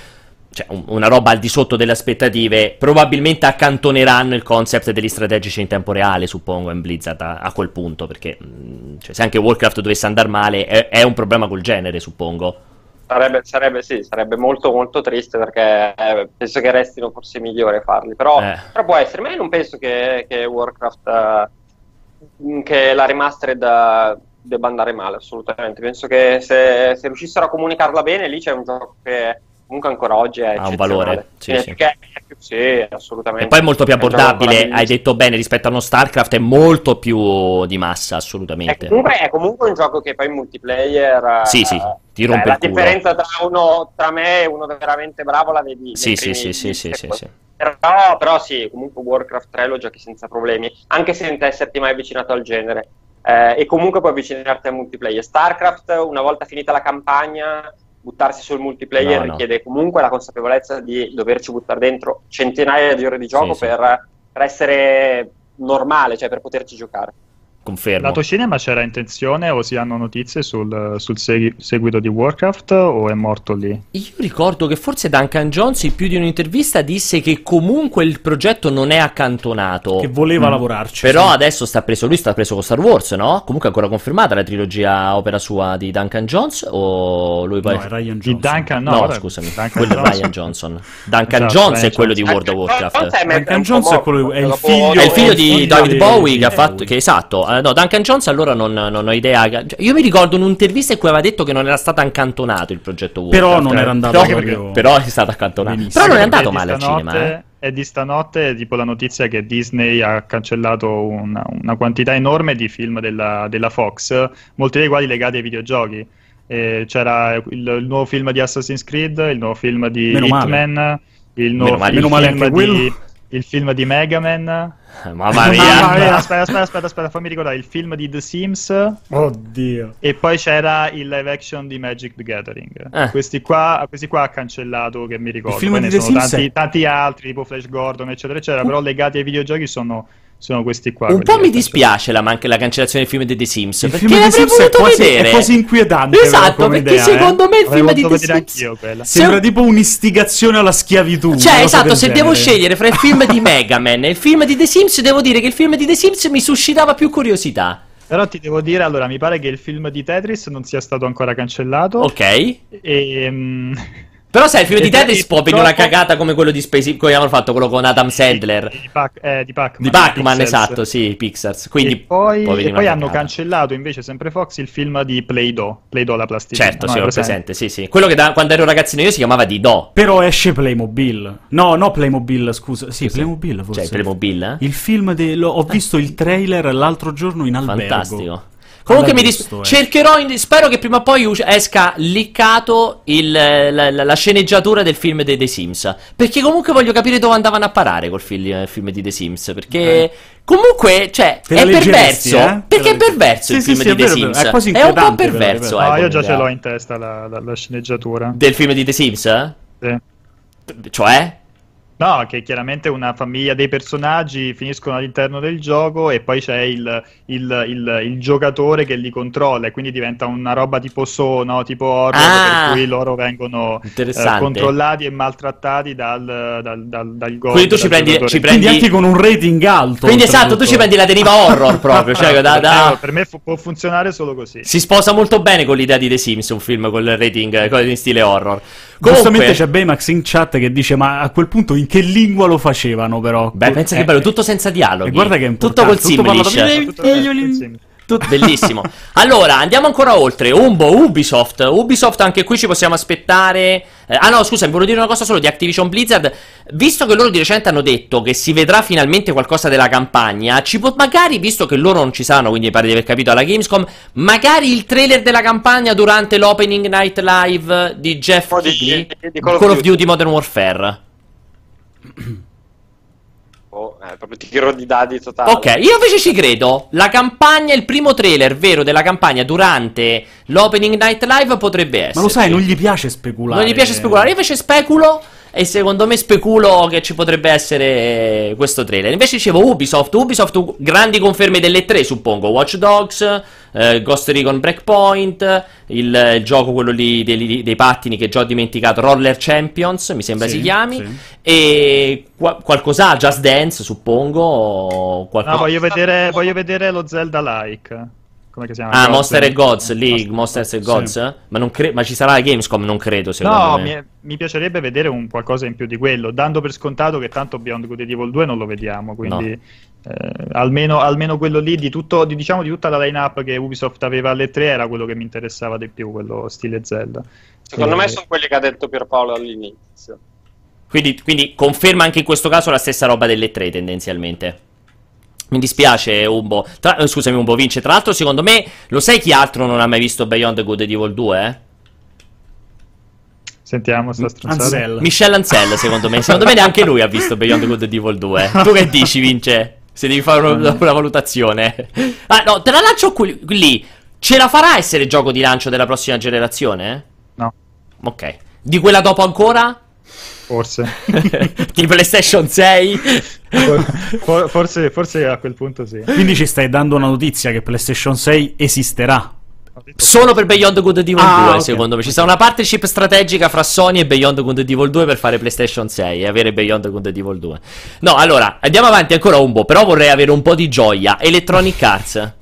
cioè, un- una roba al di sotto delle aspettative, probabilmente accantoneranno il concept degli strategici in tempo reale, suppongo, in Blizzard a, a quel punto, perché mh, cioè, se anche Warcraft dovesse andare male, è, è un problema col genere, suppongo. Sarebbe, sarebbe, sì, sarebbe molto molto triste perché eh, penso che restino forse migliori a farli, però, Eh. però può essere, ma io non penso che, che Warcraft, eh, che la remastered eh, debba andare male assolutamente, penso che se, se riuscissero a comunicarla bene lì c'è un gioco che comunque ancora oggi è Ha un valore, sì, sì. è è sì, assolutamente. E poi è molto più È abbordabile, hai detto bene, rispetto a uno StarCraft è molto più di massa, È assolutamente. comunque, è comunque un gioco che poi in multiplayer. eh, Sì, sì, ti rompe la il culo. differenza tra uno tra me e uno veramente bravo la vedi. Sì, sì, sì, sì, sì, 10 sì, sì. Però, però sì, comunque Warcraft 3 lo giochi senza problemi, anche senza esserti mai avvicinato al genere. Eh, e comunque puoi avvicinarti al multiplayer. StarCraft, una volta finita la campagna, buttarsi sul multiplayer No, no. richiede comunque la consapevolezza di doverci buttare dentro centinaia di ore di gioco Sì, sì. Per, per essere normale, cioè per poterci giocare. Confermo. Lato cinema c'era intenzione o si hanno notizie sul, sul segui- seguito di Warcraft o è morto lì? Io ricordo che forse Duncan Jones in più di un'intervista disse che comunque il progetto non è accantonato. Che voleva Mm. lavorarci. Però sì. adesso sta preso, lui sta preso con Star Wars, no? Comunque è ancora confermata la trilogia opera sua di Duncan Jones o lui poi... No, è Ryan Di Johnson. Duncan, no, No, vabbè, scusami, Duncan quello è Johnson. Ryan Johnson. Duncan Esatto, Jones Ryan è quello di Johnson. World of Warcraft. Duncan Jones è quello- è il figlio- È il figlio di David di- Bowie di che ha fatto. Che, esatto. Eh, no, Duncan Jones allora non, non ho idea. cioè, io mi ricordo un'intervista in cui aveva detto che non era stato accantonato il progetto Warcraft. Però non era andato Però, proprio- però è stato accantonato. Benissimo. Però non è andato male al cinema. Eh. È di stanotte tipo la notizia che Disney ha cancellato una, una quantità enorme di film della, della Fox, molti dei quali legati ai videogiochi. Eh, c'era il, il nuovo film di Assassin's Creed, il nuovo film di Meno male. Hitman, il nuovo Meno male. il Meno male film anche di, quello. Il film di Mega Man. <laughs> Mamma Il mia. film- Aspetta, aspetta, aspetta, aspetta, fammi ricordare il film di The Sims. Oddio. E poi c'era il live action di Magic the Gathering. Eh. Questi, qua, questi qua ha cancellato, che mi ricordo. Il film Poi di ne The sono Sims tanti, è- tanti altri, tipo Flash Gordon, eccetera, eccetera. Però legati ai videogiochi sono, sono questi qua. Un po' mi dispiace la, manca la cancellazione del film di The Sims. Il perché film l'avrei Sims è voluto quasi, vedere. è quasi inquietante. Esatto, perché idea, eh. secondo me il film di The Sims. Se- Sembra tipo un'istigazione alla schiavitù. Cioè, esatto, se genere. devo scegliere fra il film di <laughs> Mega Man e il film di The Sims, devo dire che il film di The Sims mi suscitava più curiosità. Però ti devo dire, allora, mi pare che il film di Tetris non sia stato ancora cancellato. Ok. E, mm, Però sai, il film di Tetris può venire una cagata come quello di Space come avevano fatto quello con Adam Sandler. Di, Pac- eh, di Pac-Man. Di Pac-Man, Pixels. esatto, sì, Pixars. Quindi e poi, e poi hanno cagata. cancellato invece sempre Fox il film di Play-Doh. Play-Doh la plasticina. Certo, no, sì, ho presente, sì, sì. Quello che da- quando ero ragazzino io si chiamava Dido. Però esce Playmobil. No, no Playmobil, scusa. Sì, Playmobil forse. Cioè, Playmobil, eh? Il film de... lo- ho visto il trailer l'altro giorno in albergo. Fantastico. Comunque mi dis- All'agosto, eh. cercherò, in- spero che prima o poi us- esca liccato il- la, la- la sceneggiatura del film dei The Sims. Perché comunque voglio capire dove andavano a parare col fil- il film di The Sims. Perché comunque, cioè, Te è perverso. eh? Perché è perverso Sì, il sì, film sì, di è The vero, Sims. è quasi un po' perverso. è eh, No, io già ce idea. l'ho in testa la, la- la sceneggiatura. Del film di The Sims? Sì. Cioè? No, che chiaramente una famiglia dei personaggi finiscono all'interno del gioco e poi c'è il, il- il- il giocatore che li controlla e quindi diventa una roba tipo so, no? tipo horror Ah! per cui loro vengono eh, controllati e maltrattati dal, dal, dal, dal god, Quindi tu ci prendi- ci prendi- Quindi anche con un rating alto. Quindi esatto, tu ci prendi la deriva horror proprio. Cioè, da- da- Per me fu- può funzionare solo così. Si sposa molto bene con l'idea di The Sims, un film con il rating eh, con- in stile horror. Giustamente Comunque, c'è Baymax in chat che dice: Ma a quel punto in che lingua lo facevano, però? beh, pensa che Eh, bello, tutto senza dialoghi. E guarda che è Tutto importante, col tutto parlato- Simlish. Tutto- insieme. Tutto bellissimo. <laughs> Allora, andiamo ancora oltre. Umbo, Ubisoft. Ubisoft, anche qui ci possiamo aspettare. eh, ah, no, scusa, mi volevo dire una cosa solo di Activision Blizzard. Visto che loro di recente hanno detto che si vedrà finalmente qualcosa della campagna, ci può magari, visto che loro non ci saranno, quindi mi pare di aver capito alla Gamescom, magari il trailer della campagna durante l'opening night live di Jeff Oh, di- Keighley? di- di Call, Call of of Duty Modern Warfare. Oh, eh, proprio tiro di dadi totale. Ok, io invece ci credo. La campagna, il primo trailer vero della campagna durante l'opening night live potrebbe essere. Ma lo sai, non gli piace speculare. Non gli piace speculare. Io invece speculo. E secondo me speculo che ci potrebbe essere questo trailer. Invece dicevo Ubisoft. Ubisoft, grandi conferme delle tre, suppongo. Watch Dogs, eh, Ghost Recon Breakpoint, il, il gioco quello lì dei, dei pattini che già ho dimenticato, Roller Champions, mi sembra Sì, si chiami. sì. E qua- qualcos'ha, Just Dance, suppongo. qualcosa. No, voglio vedere, voglio vedere lo Zelda-like. Come che si chiama? Ah, Gods Monster e Gods, Monster- League, Monsters e Sì. Gods? Ma, non cre- ma ci sarà la Gamescom? Non credo, secondo No, me. mi, mi piacerebbe vedere un qualcosa in più di quello, dando per scontato che tanto Beyond Good and Evil 2 non lo vediamo, quindi eh, almeno, almeno quello lì di, tutto, di, diciamo, di tutta la line-up che Ubisoft aveva alle 3 era quello che mi interessava di più, quello stile Zelda. Secondo Eh, me sono quelli che ha detto Pierpaolo all'inizio. Quindi, quindi conferma anche in questo caso la stessa roba delle tre, tendenzialmente. Mi dispiace, Umbo. Tra- eh, scusami, Umbo, vince. Tra l'altro, secondo me, lo sai chi altro non ha mai visto Beyond Good and Evil 2? Eh? Sentiamo sta stronzata. Ansel. Michel Ancel, secondo me. Secondo me neanche lui ha visto Beyond Good and Evil 2. Tu che dici, Vince? Se devi fare una, una valutazione. Ah, no, te la lancio qui, lì. Ce la farà essere gioco di lancio della prossima generazione? No, Ok. Di quella dopo ancora? Forse. <laughs> di PlayStation 6? For- for- forse. Forse a quel punto sì. Quindi ci stai dando una notizia che PlayStation 6 esisterà. Solo per Beyond Good and Evil Ah, 2, ok. secondo me. Ci sarà una partnership strategica fra Sony e Beyond Good and Evil 2 per fare PlayStation 6 e avere Beyond Good and Evil 2. No, allora, andiamo avanti ancora un po', però vorrei avere un po' di gioia. Electronic Arts. Eh,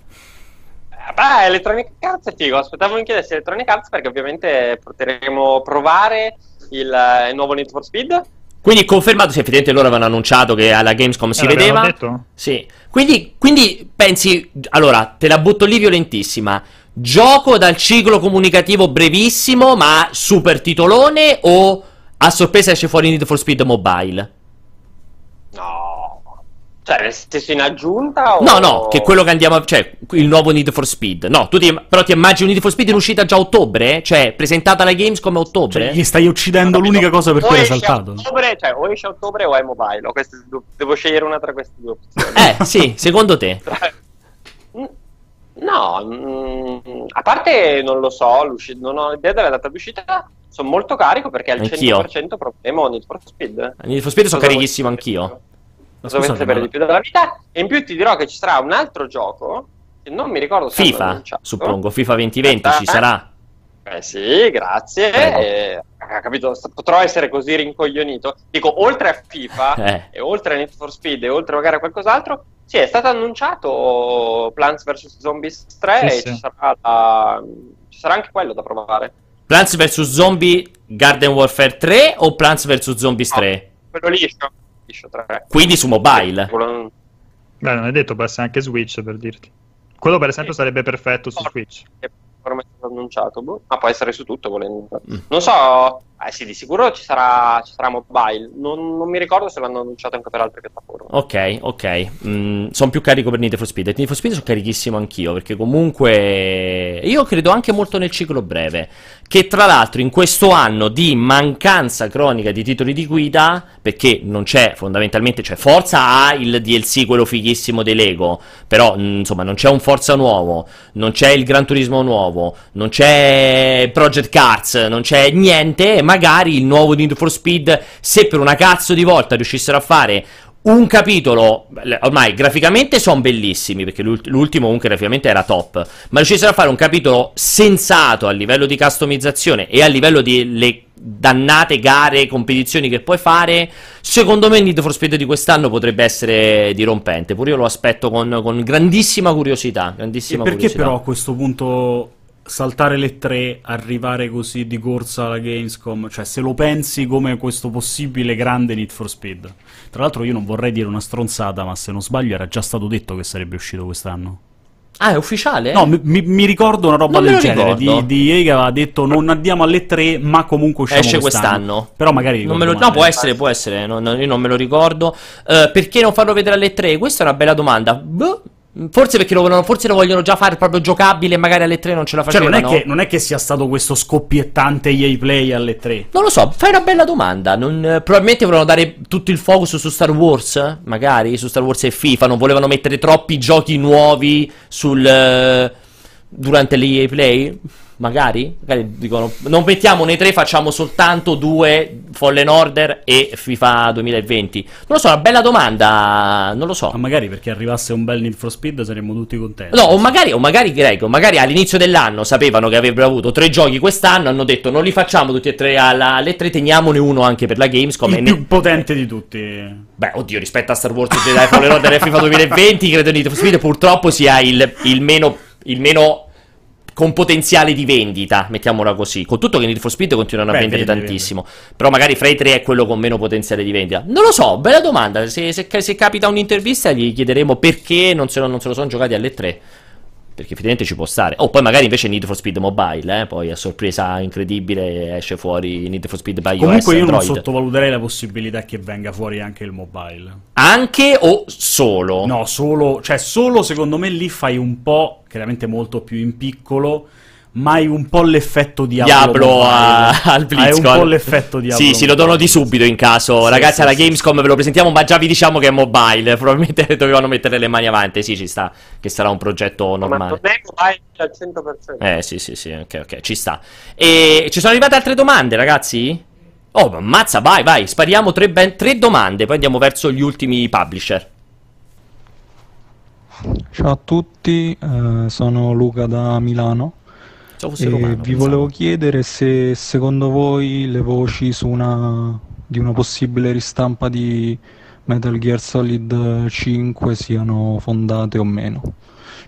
Beh, Electronic Arts è figo. Aspettavo mi chiedessi Electronic Arts perché ovviamente potremo provare il, eh, il nuovo Need for Speed. Quindi confermato, se effettivamente loro avevano annunciato che alla Gamescom si Eh, vedeva. detto? Sì. Quindi, quindi pensi, allora, te la butto lì violentissima. Gioco dal ciclo comunicativo brevissimo, ma super titolone o a sorpresa esce fuori Need for Speed Mobile? No. Cioè, nel senso in aggiunta o... No, no, che quello che andiamo a... cioè, il nuovo Need for Speed. No, tu ti, però ti immagini Need for Speed in uscita già a ottobre? Cioè, presentata alla Games come a ottobre? Cioè, gli stai uccidendo Capito? l'unica cosa per cui hai saltato. Ottobre, cioè, o esce a ottobre o è mobile. o queste devo scegliere una tra queste due opzioni. Eh, sì, secondo te? No, mm, a parte non lo so, non ho idea della data d'uscita. Sono molto carico perché al Anch'io. 100% proviamo Need for Speed. Need for Speed sono carichissimo anch'io. Vuoi scusate, sapere ma- di più della vita? E in più ti dirò che ci sarà un altro gioco che non mi ricordo se FIFA, suppongo, FIFA 2020 ci Aspetta. sarà. Eh sì, grazie. Eh, ha capito, st- potrò essere così rincoglionito. Dico, oltre a FIFA <laughs> Eh. e oltre a Need for Speed e oltre magari a qualcos'altro, sì, è stato annunciato Plants vs Zombies 3 Sì, e sì. Ci, sarà la- ci sarà anche quello da provare. Plants vs Zombie Garden Warfare 3 o Plants vs Zombies 3? Quello liscio, liscio 3. Quindi su mobile. Beh, non è detto, può essere anche Switch per dirti. Quello per esempio sarebbe perfetto su Switch. che annunciato, boh. ma può essere su tutto volendo. Mm. Non so, eh sì, di sicuro ci sarà, ci sarà mobile. Non, non mi ricordo se l'hanno annunciato anche per altre piattaforme. Ok, ok. sono più carico per Need for Speed. Need for Speed sono carichissimo anch'io. Perché comunque. Io credo anche molto nel ciclo breve. Che tra l'altro in questo anno di mancanza cronica di titoli di guida. Perché non c'è fondamentalmente. Cioè, Forza ha il DLC, quello fighissimo dei Lego. Però, mh, insomma, non c'è un Forza nuovo. Non c'è il Gran Turismo nuovo. Non c'è Project Cars. Non c'è niente. e Magari il nuovo Need for Speed. Se per una cazzo di volta riuscissero a fare un capitolo, ormai graficamente sono bellissimi, perché l'ult- l'ultimo comunque graficamente era top, ma riuscissero a fare un capitolo sensato a livello di customizzazione e a livello di le dannate gare, competizioni che puoi fare, secondo me il Need for Speed di quest'anno potrebbe essere dirompente, pure io lo aspetto con, con grandissima curiosità, E grandissima perché curiosità. però a questo punto saltare le tre, arrivare così di corsa alla Gamescom, cioè se lo pensi come questo possibile grande Need for Speed. Tra l'altro io non vorrei dire una stronzata, ma se non sbaglio era già stato detto che sarebbe uscito quest'anno. Ah, è ufficiale? No, mi, mi- ricordo una roba Non del genere ricordo. di, di EA che aveva detto non andiamo alle tre, ma comunque usciamo Esce quest'anno. quest'anno. Però magari Non me lo- no, può essere, può essere. non- non- io non me lo ricordo. Eh, perché non farlo vedere alle 3? Questa è una bella domanda. Boh, forse perché lo, vogliono- forse lo vogliono già fare proprio giocabile e magari alle 3 non ce la Cioè, facevano. non è, che, non è che sia stato questo scoppiettante EA Play alle tre. Non lo so, fai una bella domanda. Non- eh, probabilmente volevano dare tutto il focus su Star Wars, eh? magari su Star Wars e FIFA. Non volevano mettere troppi giochi nuovi sul eh, durante l'EA Play. Magari, magari dicono non mettiamo nei tre, facciamo soltanto due Fallen Order e FIFA 2020. Non lo so, una bella domanda. Non lo so. Ma magari perché arrivasse un bel Need for Speed saremmo tutti contenti. No, o magari, o magari Greco, magari all'inizio dell'anno sapevano che avrebbero avuto tre giochi quest'anno, hanno detto non li facciamo tutti e tre alla- alle tre, teniamone uno anche per la Gamescom. Il ne- più potente di tutti. Beh, oddio, rispetto a Star Wars Jedi Fallen Order e FIFA 2020, credo Need for Speed purtroppo sia il, il meno... Il meno con potenziale di vendita, mettiamola così. Con tutto che Need for Speed continuano a Beh, vendere vende, tantissimo. Però magari fra i tre è quello con meno potenziale di vendita. Non lo so, bella domanda. Se, se- se capita un'intervista gli chiederemo perché non se lo, non se lo sono giocati alle tre. Perché effettivamente ci può stare. Oh, poi magari invece Need for Speed Mobile, eh? Poi a sorpresa incredibile esce fuori Need for Speed by Comunque iOS io non Android. sottovaluterei la possibilità che venga fuori anche il mobile. Anche o solo? No, solo, cioè solo secondo me lì fai un po', chiaramente molto più in piccolo, ma <laughs> hai un po' l'effetto Diablo, Diablo a- al Hai BlizzCon. un po' l'effetto Diablo. Sì, sì, lo dono di subito in caso. Sì, Ragazzi, sì, alla sì, Gamescom ve lo presentiamo, ma già vi diciamo che è mobile. <laughs> Probabilmente dovevano mettere le mani avanti. Sì, ci sta. Che sarà un progetto Ma normale. non è mobile al 100%. Eh, sì, sì, sì. Ok, ok, ci sta. E ci sono arrivate altre domande, ragazzi? Oh, ma ammazza, vai, vai. Spariamo tre, ben- tre domande, poi andiamo verso gli ultimi publisher. Ciao a tutti, eh, sono Luca da Milano Romano, vi volevo chiedere se secondo voi le voci su una, di una possibile ristampa di Metal Gear Solid 5 siano fondate o meno.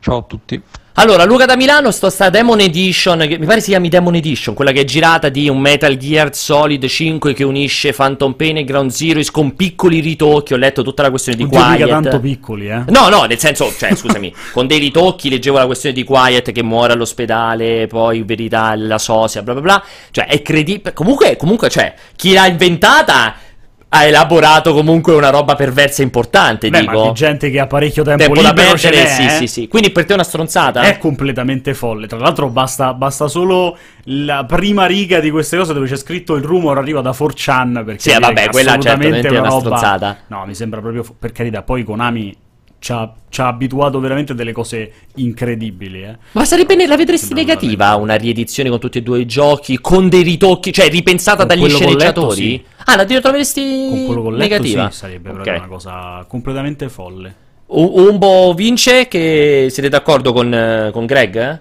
Ciao a tutti. Allora, Luca da Milano, sto sta Demon Edition, che mi pare si chiami Demon Edition, quella che è girata di un Metal Gear Solid 5 che unisce Phantom Pain e Ground Zeroes con piccoli ritocchi, ho letto tutta la questione di mica Quiet. tanto piccoli, eh. No, no, nel senso, cioè, scusami, <laughs> con dei ritocchi leggevo la questione di Quiet che muore all'ospedale, poi verità la sosia, bla bla bla. Cioè, è credibile. Comunque, comunque, cioè, chi l'ha inventata ha elaborato comunque una roba perversa importante, Beh, dico. ma di gente che ha parecchio tempo, Tempo da libero ce perdere, sì, eh. sì, sì. Quindi per te è una stronzata? È completamente folle. Tra l'altro, basta, basta solo la prima riga di queste cose dove c'è scritto il rumor arriva da 4chan. Perché Sì, dire vabbè, quella certamente è una roba- stronzata. No, mi sembra proprio. Per carità, poi Konami ci ha, ci ha abituato veramente a delle cose incredibili. Eh. Ma sarebbe ne- la vedresti negativa una riedizione con tutti e due i giochi, con dei ritocchi, cioè ripensata Con dagli quello con letto, sceneggiatori? sì. Ah, la la vedresti Con quello con letto negativa? sì, sarebbe Ok. proprio una cosa completamente folle. U- Umbo vince che siete d'accordo con, eh, con Greg? eh?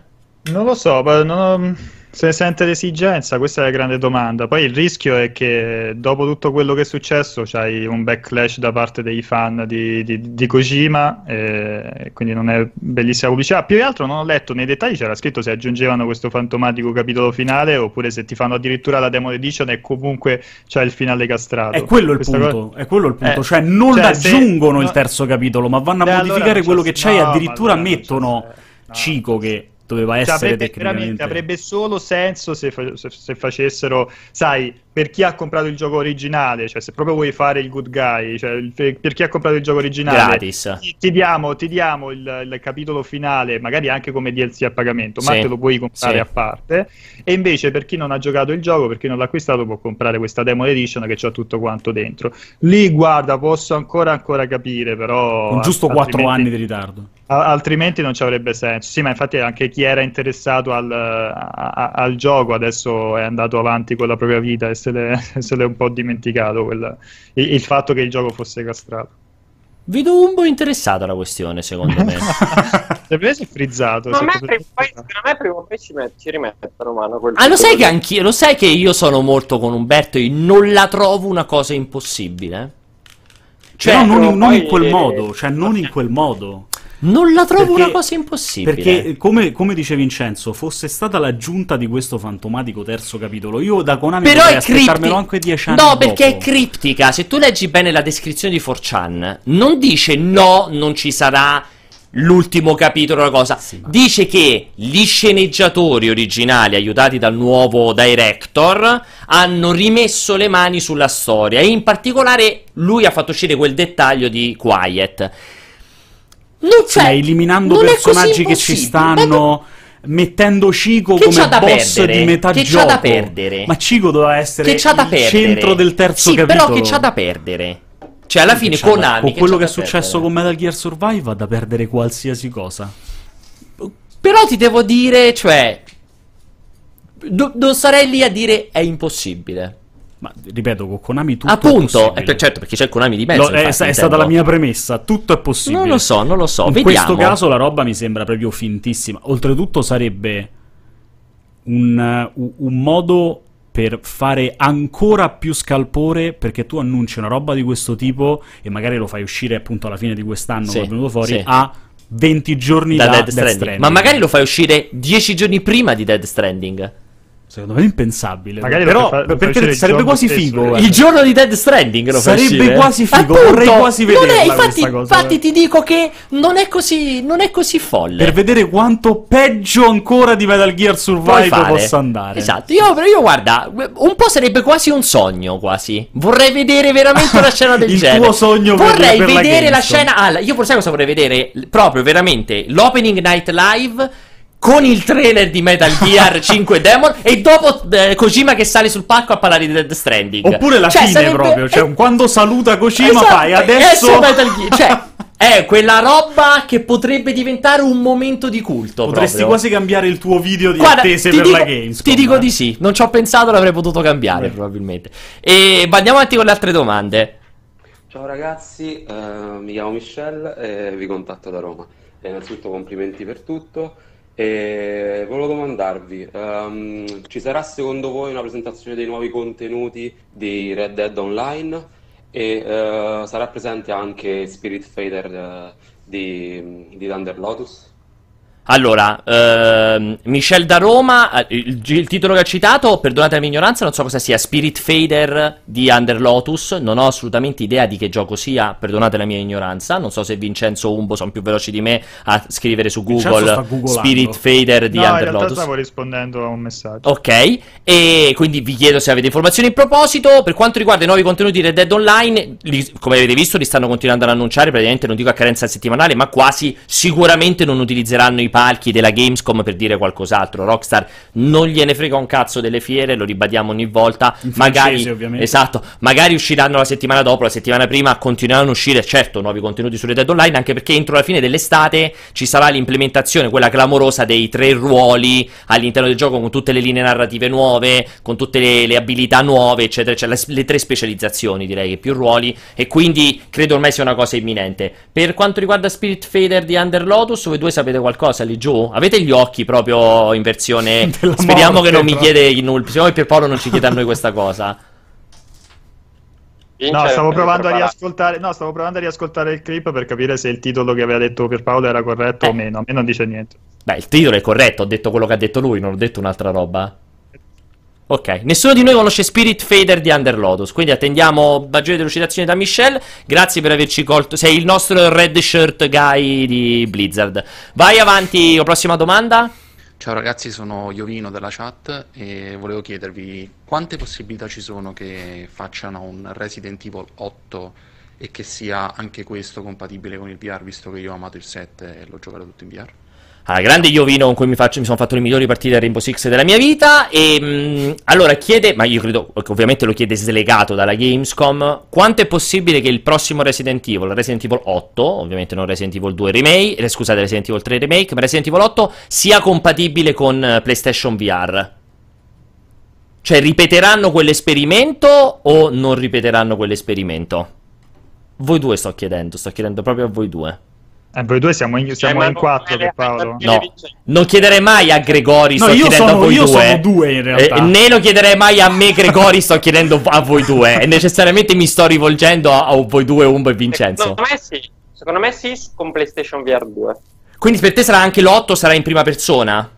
Non lo so, ma non ho- se sente l'esigenza, questa è la grande domanda. Poi il rischio è che dopo tutto quello che è successo c'hai un backlash da parte dei fan di, di- di Kojima, e quindi non è bellissima pubblicità. Più che altro non ho letto nei dettagli, c'era scritto se aggiungevano questo fantomatico capitolo finale oppure se ti fanno addirittura la demo edition e comunque c'è il finale castrato. È quello il Questa punto, cosa- è quello il punto, Eh, cioè non cioè, se- aggiungono il no- terzo capitolo, ma vanno a Eh, allora modificare non quello che c'hai, no, ma addirittura allora mettono Cico che doveva Cioè, essere avrebbe, tecnicamente avrebbe solo senso se, fa- se- se facessero, sai, per chi ha comprato il gioco originale, cioè se proprio vuoi fare il good guy, cioè per chi ha comprato il gioco originale, Gratis. Ti, ti diamo, ti diamo il, il capitolo finale, magari anche come DLC a pagamento, ma Sì, te lo puoi comprare sì. a parte. E invece per chi non ha giocato il gioco, per chi non l'ha acquistato, può comprare questa demo edition che c'ha tutto quanto dentro. Lì, guarda, posso ancora ancora capire, però... con giusto alt- 4 altrimenti- anni di ritardo. altrimenti non ci avrebbe senso. Sì, ma infatti anche chi era interessato al, a- a- al gioco adesso è andato avanti con la propria vita e se l'è, <laughs> se l'è un po' dimenticato quel- il, il fatto che il gioco fosse castrato. Vedo Umbo interessato alla questione, secondo me. <laughs> Se si è frizzato. Secondo me, se- prima o poi, secondo me prima o poi ci, met- ci rimettono mano a quel ah, lo sai anch'io, lo sai che io sono molto con Umberto e non la trovo una cosa impossibile? Cioè, no, non, non in quel modo, cioè non in quel modo. Non la trovo Perché- una cosa impossibile. Perché, come, come dice Vincenzo, fosse stata l'aggiunta di questo fantomatico terzo capitolo, io da Konami Però potrei è aspettarmelo criptica. anche 10 anni No, perché è dopo. criptica. Se tu leggi bene la descrizione di 4chan, non dice no, non ci sarà l'ultimo capitolo, una cosa. Dice che gli sceneggiatori originali, aiutati dal nuovo director, hanno rimesso le mani sulla storia. E in particolare lui ha fatto uscire quel dettaglio di Quiet. Non Sì, c'è. eliminando non personaggi che ci stanno mettendo Cico Che come c'ha boss perdere? di metà Che c'ha gioco. da perdere? Ma Cico doveva essere che c'ha il centro del terzo sì, capitolo. però che c'ha da perdere. Cioè, alla fine Che c'ha da- Konami con quello c'ha che è successo perdere? con Metal Gear Survive ha da perdere qualsiasi cosa. Però ti devo dire, cioè. do- non sarei lì a dire è impossibile. Ma ripeto, con Konami tutto è Appunto, possibile. è per- certo, perché c'è Konami di mezzo. Lo- è, infatti, è stata la mia premessa, tutto è possibile. Non lo so, non lo so. In Vediamo. questo caso la roba mi sembra proprio fintissima. Oltretutto sarebbe un, u- un modo per fare ancora più scalpore perché tu annunci una roba di questo tipo e magari lo fai uscire appunto alla fine di quest'anno Sì, è venuto fuori sì. a 20 giorni da da, Dead Death Stranding. Stranding. Ma magari lo fai uscire dieci giorni prima di Dead Stranding. Secondo me è impensabile. Magari Però per il sarebbe quasi stesso, figo. eh. guarda. Il giorno di Dead Stranding lo Sarebbe uscire. quasi figo, Appunto, vorrei quasi non è- vederla infatti, cosa, infatti eh. ti dico che non è così, non è così folle. Per vedere quanto peggio ancora di Metal Gear Survive possa andare. Esatto, io, io guarda, un po' sarebbe quasi un sogno, quasi. Vorrei vedere veramente una scena del <laughs> Il genere. tuo sogno per- Vorrei per la vedere la, Gamescom. scena. Ah, io forse cosa vorrei vedere? Proprio veramente l'opening night live. Con il trailer di Metal Gear <laughs> 5 Demon e dopo eh, Kojima che sale sul palco a parlare di Dead Stranding. Oppure la Cioè, fine sarebbe- proprio, cioè eh, quando saluta Kojima esatto, fai adesso... è Metal Gear, cioè è <laughs> quella roba che potrebbe diventare un momento di culto Potresti proprio. quasi cambiare il tuo video di Guarda, attese per dico, la Gamescom. Ti dico eh. di sì, non ci ho pensato, l'avrei potuto cambiare probabilmente. E ma andiamo avanti con le altre domande. Ciao ragazzi, eh, mi chiamo Michelle e vi contatto da Roma. E innanzitutto complimenti per tutto. E volevo domandarvi, ehm, ci sarà secondo voi una presentazione dei nuovi contenuti di Red Dead Online? E eh, sarà presente anche Spirit Fader eh, di, di Thunder Lotus? Allora, ehm, Michel da Roma, eh, il, il titolo che ha citato, perdonate la mia ignoranza, non so cosa sia, Spirit Fader di Under Lotus, non ho assolutamente idea di che gioco sia, perdonate la mia ignoranza, non so se Vincenzo o Umbo sono più veloci di me a scrivere su Google. Spirit Fader di no, in Under realtà Lotus. stavo rispondendo a un messaggio. Ok, e quindi vi chiedo se avete informazioni in proposito. Per quanto riguarda i nuovi contenuti di Red Dead Online, li- come avete visto, li stanno continuando ad annunciare. Praticamente non dico a carenza settimanale, ma quasi sicuramente non utilizzeranno i palchi della Gamescom per dire qualcos'altro. Rockstar non gliene frega un cazzo delle fiere, lo ribadiamo ogni volta. In magari, francese, esatto, magari usciranno la settimana dopo, la settimana prima continueranno a uscire, certo, nuovi contenuti su Red Dead Online, anche perché entro la fine dell'estate ci sarà l'implementazione, quella clamorosa dei tre ruoli all'interno del gioco con tutte le linee narrative nuove, con tutte le, le abilità nuove, eccetera, cioè le, le tre specializzazioni, direi che più ruoli, e quindi credo ormai sia una cosa imminente. Per quanto riguarda Spirit Fader di Under Lotus, voi due sapete qualcosa lì giù? Avete gli occhi proprio in versione... <laughs> Della Speriamo morte, che non mi però. chiede nulla, speriamo che Pierpaolo non ci chieda a noi questa cosa. No, stavo provando a riascoltare, no, stavo provando a riascoltare il clip per capire se il titolo che aveva detto Pierpaolo era corretto Eh. o meno. A me non dice niente. Beh, il titolo è corretto, ho detto quello che ha detto lui, non ho detto un'altra roba. Ok, nessuno di noi conosce Spirit Fader di Under Lotus, quindi attendiamo maggiore delucidazione da Michelle. Grazie per averci colto. Sei il nostro red shirt guy di Blizzard. Vai avanti, prossima domanda. Ciao ragazzi, sono Iovino della chat e volevo chiedervi quante possibilità ci sono che facciano un Resident Evil 8 e che sia anche questo compatibile con il VR, visto che io ho amato il 7 e l'ho giocato tutto in VR. Ah, grande Iovino con cui mi, faccio- mi sono fatto le migliori partite a Rainbow Six della mia vita. E mh, allora chiede, ma io credo ovviamente lo chiede slegato dalla Gamescom. Quanto è possibile che il prossimo Resident Evil, Resident Evil 8, ovviamente non Resident Evil 2 Remake, eh, scusate, Resident Evil 3 Remake, ma Resident Evil 8 sia compatibile con eh, PlayStation VR? Cioè, ripeteranno quell'esperimento o non ripeteranno quell'esperimento? Voi due sto chiedendo, sto chiedendo proprio a voi due. Eh, voi due siamo in, siamo ma in non quattro, me le- Pierpaolo. No, non chiederei mai a Gregori, No, sto io chiedendo sono- a voi io due. sono due in realtà. Eh, né lo chiederei mai a me, Gregori, sto chiedendo a voi due. <laughs> E necessariamente mi sto rivolgendo a, a voi due, Umbo e Vincenzo. Secondo me sì. Secondo me sì con PlayStation VR 2. Quindi per te sarà anche l'8, sarà in prima persona?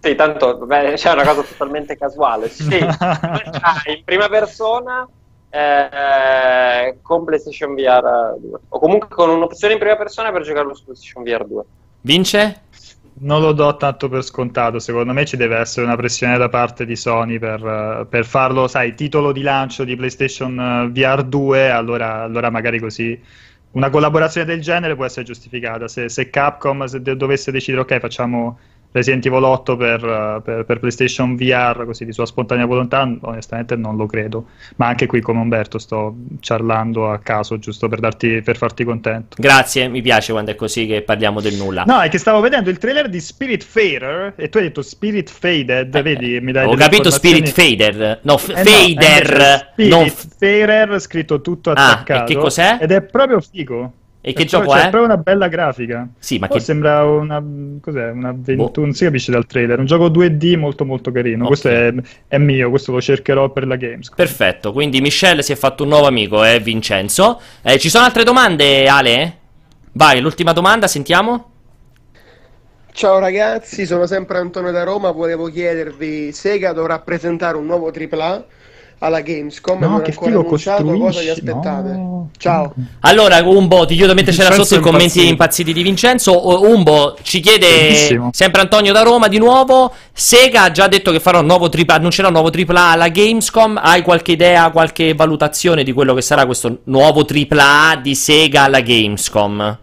Sì, tanto vabbè, c'è una cosa totalmente casuale. Sì, <laughs> Ah, in prima persona eh, con PlayStation VR 2. O comunque con un'opzione in prima persona per giocarlo su PlayStation VR 2. Vince? Non lo do tanto per scontato, secondo me ci deve essere una pressione da parte di Sony per, eh, per farlo, sai, titolo di lancio di PlayStation eh, VR 2, allora, allora magari così una collaborazione del genere può essere giustificata. Se, se Capcom se dovesse decidere, ok, facciamo Resident Evil 8 per, eh, per- per PlayStation VR, così di sua spontanea volontà, onestamente non lo credo. Ma anche qui come Umberto sto ciarlando a caso, giusto per, darti, per farti contento. Grazie, mi piace quando è così che parliamo del nulla. No, è che stavo vedendo il trailer di Spirit Fader e tu hai detto Spirit Faded, vedi? Mi dai Eh, Ho capito Spirit Fader. No, f- Eh no, Fader. invece Spirit non Fader scritto tutto Ah, attaccato. e che cos'è? Ed è proprio figo. E che È gioco proprio- è? C'è proprio una bella grafica. Sì, ma Oh, che... sembra una cos'è? Una 21, Boh. non si capisce dal trailer, un gioco 2D molto molto carino. Ok. Questo è, è mio, questo lo cercherò per la Games. Perfetto, quindi Michelle si è fatto un nuovo amico, è Vincenzo. Eh, ci sono altre domande, Ale? Vai, l'ultima domanda, sentiamo. Ciao ragazzi, sono sempre Antonio da Roma, volevo chiedervi, Sega dovrà presentare un nuovo AAA alla Gamescom, No, non che ancora annunciato, cosa costruisci, aspettate? no. Ciao. Allora, Umbo, ti chiedo mentre c'era sotto i commenti impazziti di Vincenzo. Umbo ci chiede Bellissimo. sempre Antonio da Roma di nuovo. Sega ha già detto che farà un nuovo tripla, annuncerà un nuovo AAA alla Gamescom. Hai qualche idea, qualche valutazione di quello che sarà questo nuovo AAA di Sega alla Gamescom?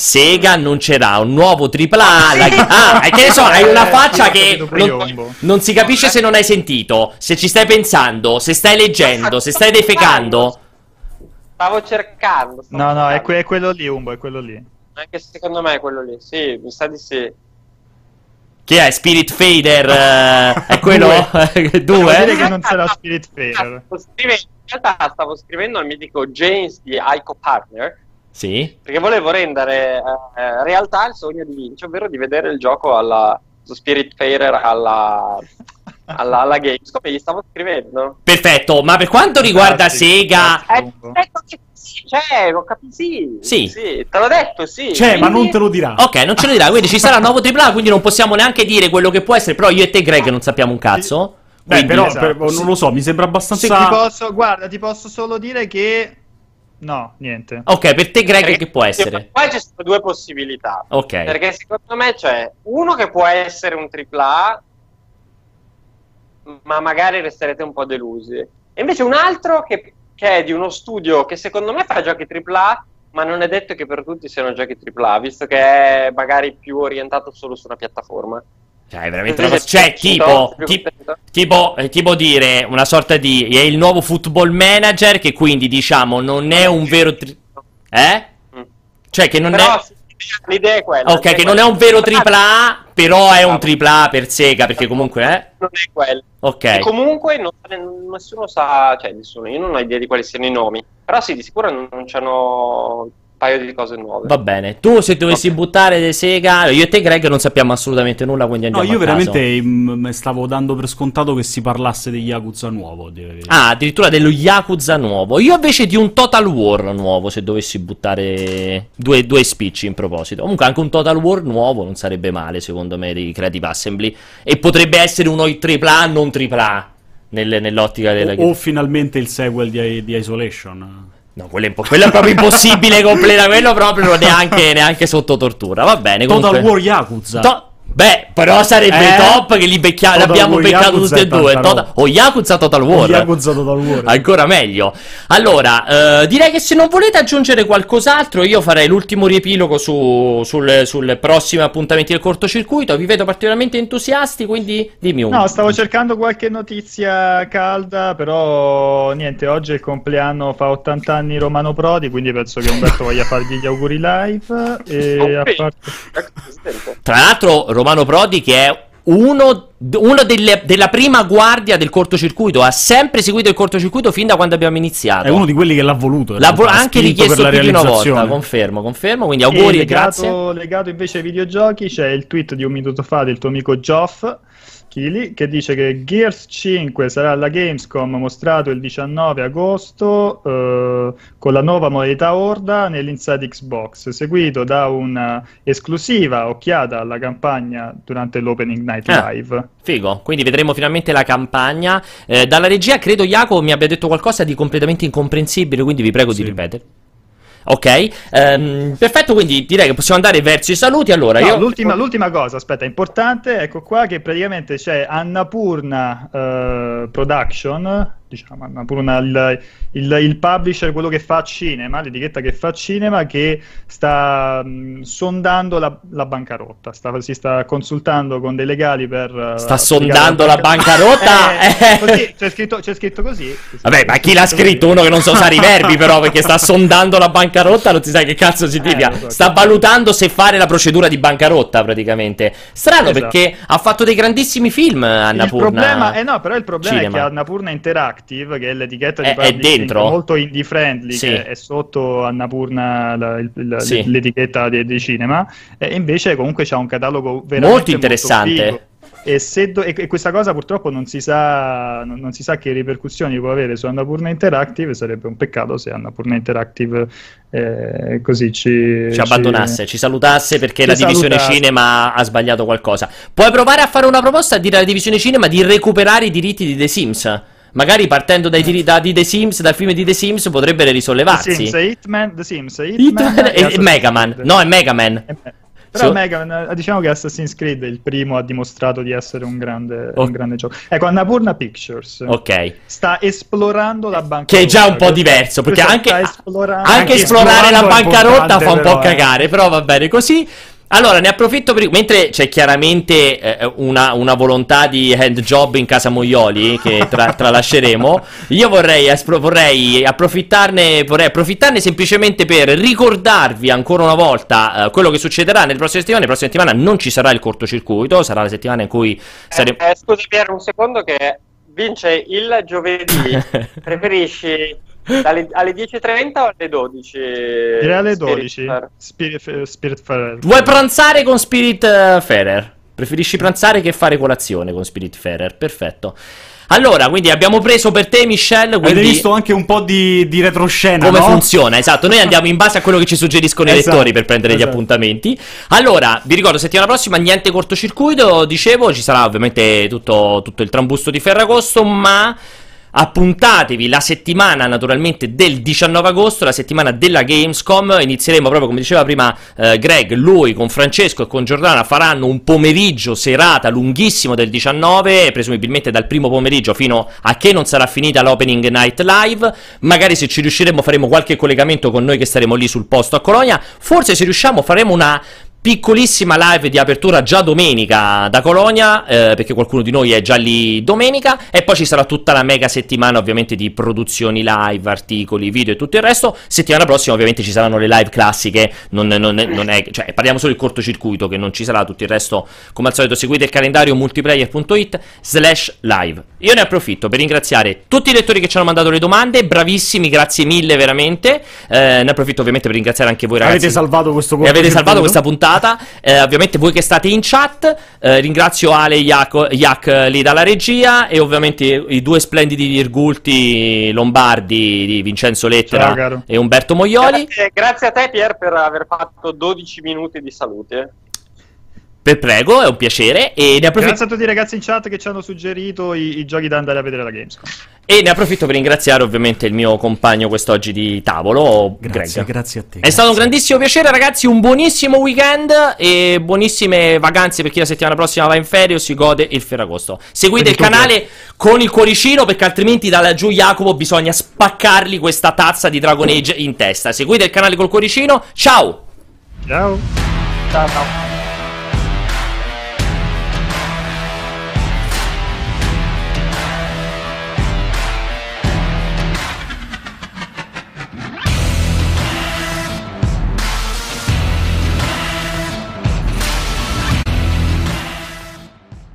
Sega annuncerà un nuovo AAA alla Ah, <laughs> e che ne so, hai una faccia che non, non si capisce se non hai sentito, se ci stai pensando, se stai leggendo, se stai defecando. Stavo cercando. stavo No, no, è, que- è quello lì, Umbo, è quello lì. Anche secondo me è quello lì. Sì, mi sa di sì. Chi è? Spirit Fader? eh, è <laughs> quello? <laughs> Devo Due? dire che non sarà Spirit Fader. Stavo scrivendo- in realtà stavo scrivendo al mitico James di Ico Partner Sì. perché volevo rendere eh, realtà il sogno di Vinci, ovvero di vedere il gioco alla, Spirit Fader alla, <laughs> alla, alla Gamescom e gli stavo scrivendo. Perfetto, ma per quanto riguarda Fantastico, Sega... Ecco sì, cioè, ho capito, sì, Sì. te l'ho detto, sì. Ma Quindi- non te lo dirà. Ok, non ce lo dirà, quindi ci sarà un <laughs> nuovo AAA, quindi non possiamo neanche dire quello che può essere, però io e te Greg non sappiamo un cazzo. Beh, Quindi- però esatto, per- non lo so, mi sembra Sì, abbastanza... ti posso, guarda, ti posso solo dire che... No, niente. Ok, per te Greg Perché- che può essere? Qua ci sono due possibilità. Ok. Perché secondo me c'è uno che può essere un AAA, ma magari resterete un po' delusi. E invece un altro che, che è di uno studio che secondo me fa giochi AAA, ma non è detto che per tutti siano giochi AAA, visto che è magari più orientato solo su una piattaforma. Cioè, è veramente una cosa- Cioè, tipo, ti- tipo, eh, tipo dire una sorta di. È il nuovo football manager, che quindi diciamo non è un vero. tri- eh? Cioè, che non Però è. l'idea è quella. Ok, è che non è quella. un vero AAA, però è un AAA per Sega, perché comunque è. Non è quello. Ok. E comunque non- nessuno sa, cioè nessuno, io non ho idea di quali siano i nomi, però sì, di sicuro non, non c'hanno paio di cose nuove. Va bene. Tu, se dovessi buttare de Sega. Io e te, Greg, non sappiamo assolutamente nulla, quindi No, andiamo io a caso. veramente mm, stavo dando per scontato che si parlasse degli Yakuza nuovo. Ah, addirittura dello Yakuza nuovo. Io invece di un Total War nuovo, se dovessi buttare due, due spicci in proposito. Comunque anche un Total War nuovo non sarebbe male, secondo me, di Creative Assembly. E potrebbe essere uno AAA, non AAA, nel- nell'ottica della... O, o finalmente il sequel di, di Isolation. No, quello è, quello è proprio impossibile <laughs> completa, quello proprio neanche, neanche sotto tortura. Va bene, comunque... Total War Yakuza. To- Beh, però sarebbe Eh? top che li becchia- Total l'abbiamo beccato Yakuza tutti e due. roba. o Yakuza Total War. Yakuza Total War. Ancora meglio. Allora, eh, direi che se non volete aggiungere qualcos'altro, io farei l'ultimo riepilogo su, sul, sul prossimo appuntamento del cortocircuito. Vi vedo particolarmente entusiasti, quindi dimmi un. No, stavo cercando qualche notizia calda, però niente, oggi è il compleanno, fa 80 anni Romano Prodi, quindi penso che Umberto voglia fargli gli auguri live. E a parte... Tra l'altro, Romano Prodi, che è uno, uno delle- della prima guardia del cortocircuito, ha sempre seguito il cortocircuito fin da quando abbiamo iniziato. È uno di quelli che l'ha voluto. L'ha vo- anche richiesto per la più di una volta, confermo, confermo. Quindi auguri e legato, grazie. legato invece ai videogiochi c'è il tweet di un minuto fa del tuo amico Geoff Chili che dice che Gears 5 sarà alla Gamescom mostrato il 19 agosto eh, con la nuova modalità Horda nell'Inside Xbox, seguito da una esclusiva occhiata alla campagna durante l'Opening Night Ah. Live. Figo, quindi vedremo finalmente la campagna. Eh, dalla regia credo Jacopo mi abbia detto qualcosa di completamente incomprensibile, quindi vi prego di ripetere. Ok, ehm, perfetto, quindi direi che possiamo andare verso i saluti. Allora, No, io... l'ultima, l'ultima cosa, aspetta, importante, ecco qua che praticamente c'è Annapurna eh, Production, diciamo Annapurna il, il, il publisher, quello che fa cinema, l'etichetta che fa cinema, che sta mh, sondando la, la bancarotta, sta- si sta consultando con dei legali per... eh, Sta sondando la bancarotta? <laughs> Eh, così, c'è, scritto, c'è scritto così. Vabbè, ma chi l'ha scritto? Uno che non sa usare <laughs> i verbi, però, perché sta sondando la bancarotta, non si sa che cazzo significa. Eh, so, sta valutando se fare la procedura di bancarotta, praticamente. Strano, Esatto. perché ha fatto dei grandissimi film, Anna Il problema, eh no, però il problema Cinema. è che Annapurna Interactive, che è l'etichetta di È- è dentro? molto indie friendly, Sì. che è sotto Annapurna la- il- Sì. l'etichetta di, cinema, e invece comunque c'ha un catalogo veramente Molto interessante. figo. E, se do- e- questa cosa purtroppo non si, sa, non, non si sa che ripercussioni può avere su Annapurna Interactive. Sarebbe un peccato se Annapurna Interactive eh, così ci, ci abbandonasse, ci salutasse perché ci la divisione salutasse. cinema ha sbagliato qualcosa. Puoi provare a fare una proposta a dire alla divisione cinema di recuperare i diritti di The Sims. Magari partendo dai diri- da di The Sims, dal film di The Sims, potrebbero The risollevarsi. Sims, Hitman, The Sims, Hitman, Hitman e, e Mega Man. No, è Mega Man. Però Sì. Mega Man, eh, diciamo che Assassin's Creed il primo ha dimostrato di essere un grande, Ok. un grande gioco. Ecco, Annapurna Pictures Ok. sta esplorando la banca. Che è già un po' diverso, perché anche, anche esplorare la bancarotta fa un po' eh. cagare, però va bene così. Allora, ne approfitto per... Mentre c'è chiaramente eh, una, una volontà di hand job in casa Moioli, che tra- <laughs> tralasceremo, io vorrei, espro- vorrei approfittarne, vorrei approfittarne semplicemente per ricordarvi ancora una volta eh, quello che succederà nelle prossime settimane. La prossima settimana non ci sarà il cortocircuito, sarà la settimana in cui saremo... Eh, scusa Piero, un secondo che vince il giovedì. <laughs> Preferisci dalle, alle 10.30 o alle 12? Direi alle Spirit 12. Fair? Spirit, Spirit Fair. Vuoi pranzare con Spirit eh, Ferrer? Preferisci pranzare che fare colazione con Spiritfarer. Perfetto. Allora, quindi abbiamo preso per te, Michelle. Quindi... Avete visto anche un po' di, di retroscena, come no? funziona, esatto. Noi andiamo in base a quello che ci suggeriscono i Esatto, lettori per prendere gli esatto. appuntamenti. Allora, vi ricordo, settimana prossima niente cortocircuito. Dicevo, ci sarà ovviamente tutto, tutto il trambusto di Ferragosto, ma. Appuntatevi la settimana naturalmente del 19 agosto, la settimana della Gamescom. Inizieremo proprio come diceva prima eh, Greg, lui con Francesco e con Giordana faranno un pomeriggio serata lunghissimo del 19, presumibilmente dal primo pomeriggio fino a che non sarà finita l'opening night live. Magari se ci riusciremo faremo qualche collegamento con noi che staremo lì sul posto a Colonia. Forse se riusciamo faremo una piccolissima live di apertura già domenica da Colonia, eh, perché qualcuno di noi è già lì domenica, e poi ci sarà tutta la mega settimana ovviamente di produzioni live, articoli, video e tutto il resto. Settimana prossima ovviamente ci saranno le live classiche, non, non non è, cioè, parliamo solo del cortocircuito che non ci sarà, tutto il resto come al solito seguite il calendario multiplayer.it slash live. Io ne approfitto per ringraziare tutti i lettori che ci hanno mandato le domande, bravissimi, grazie mille veramente. Eh, ne approfitto ovviamente per ringraziare anche voi ragazzi. Avete salvato questo E avete salvato cortocircuito? questa puntata. Eh, ovviamente voi che state in chat. eh, ringrazio Ale Iac, Iac eh, lì dalla regia. E ovviamente i due splendidi virgulti lombardi di Vincenzo Lettera Ciao, e Umberto Moioli. Grazie, grazie a te, Pier, per aver fatto 12 minuti di salute. Per prego, è un piacere. E ne approfitto. Grazie a tutti i ragazzi in chat che ci hanno suggerito i, i giochi da andare a vedere alla Gamescom. E ne approfitto per ringraziare ovviamente il mio compagno quest'oggi di tavolo, Grazie, Greg. grazie a te. È stato un grandissimo piacere, ragazzi. Un buonissimo weekend e buonissime vacanze per chi la settimana prossima va in ferie o si gode il Ferragosto. Seguite il canale con il cuoricino perché altrimenti da laggiù Jacopo bisogna spaccargli questa tazza di Dragon Age in testa. Seguite il canale col cuoricino. Ciao! Ciao! Ciao, ciao.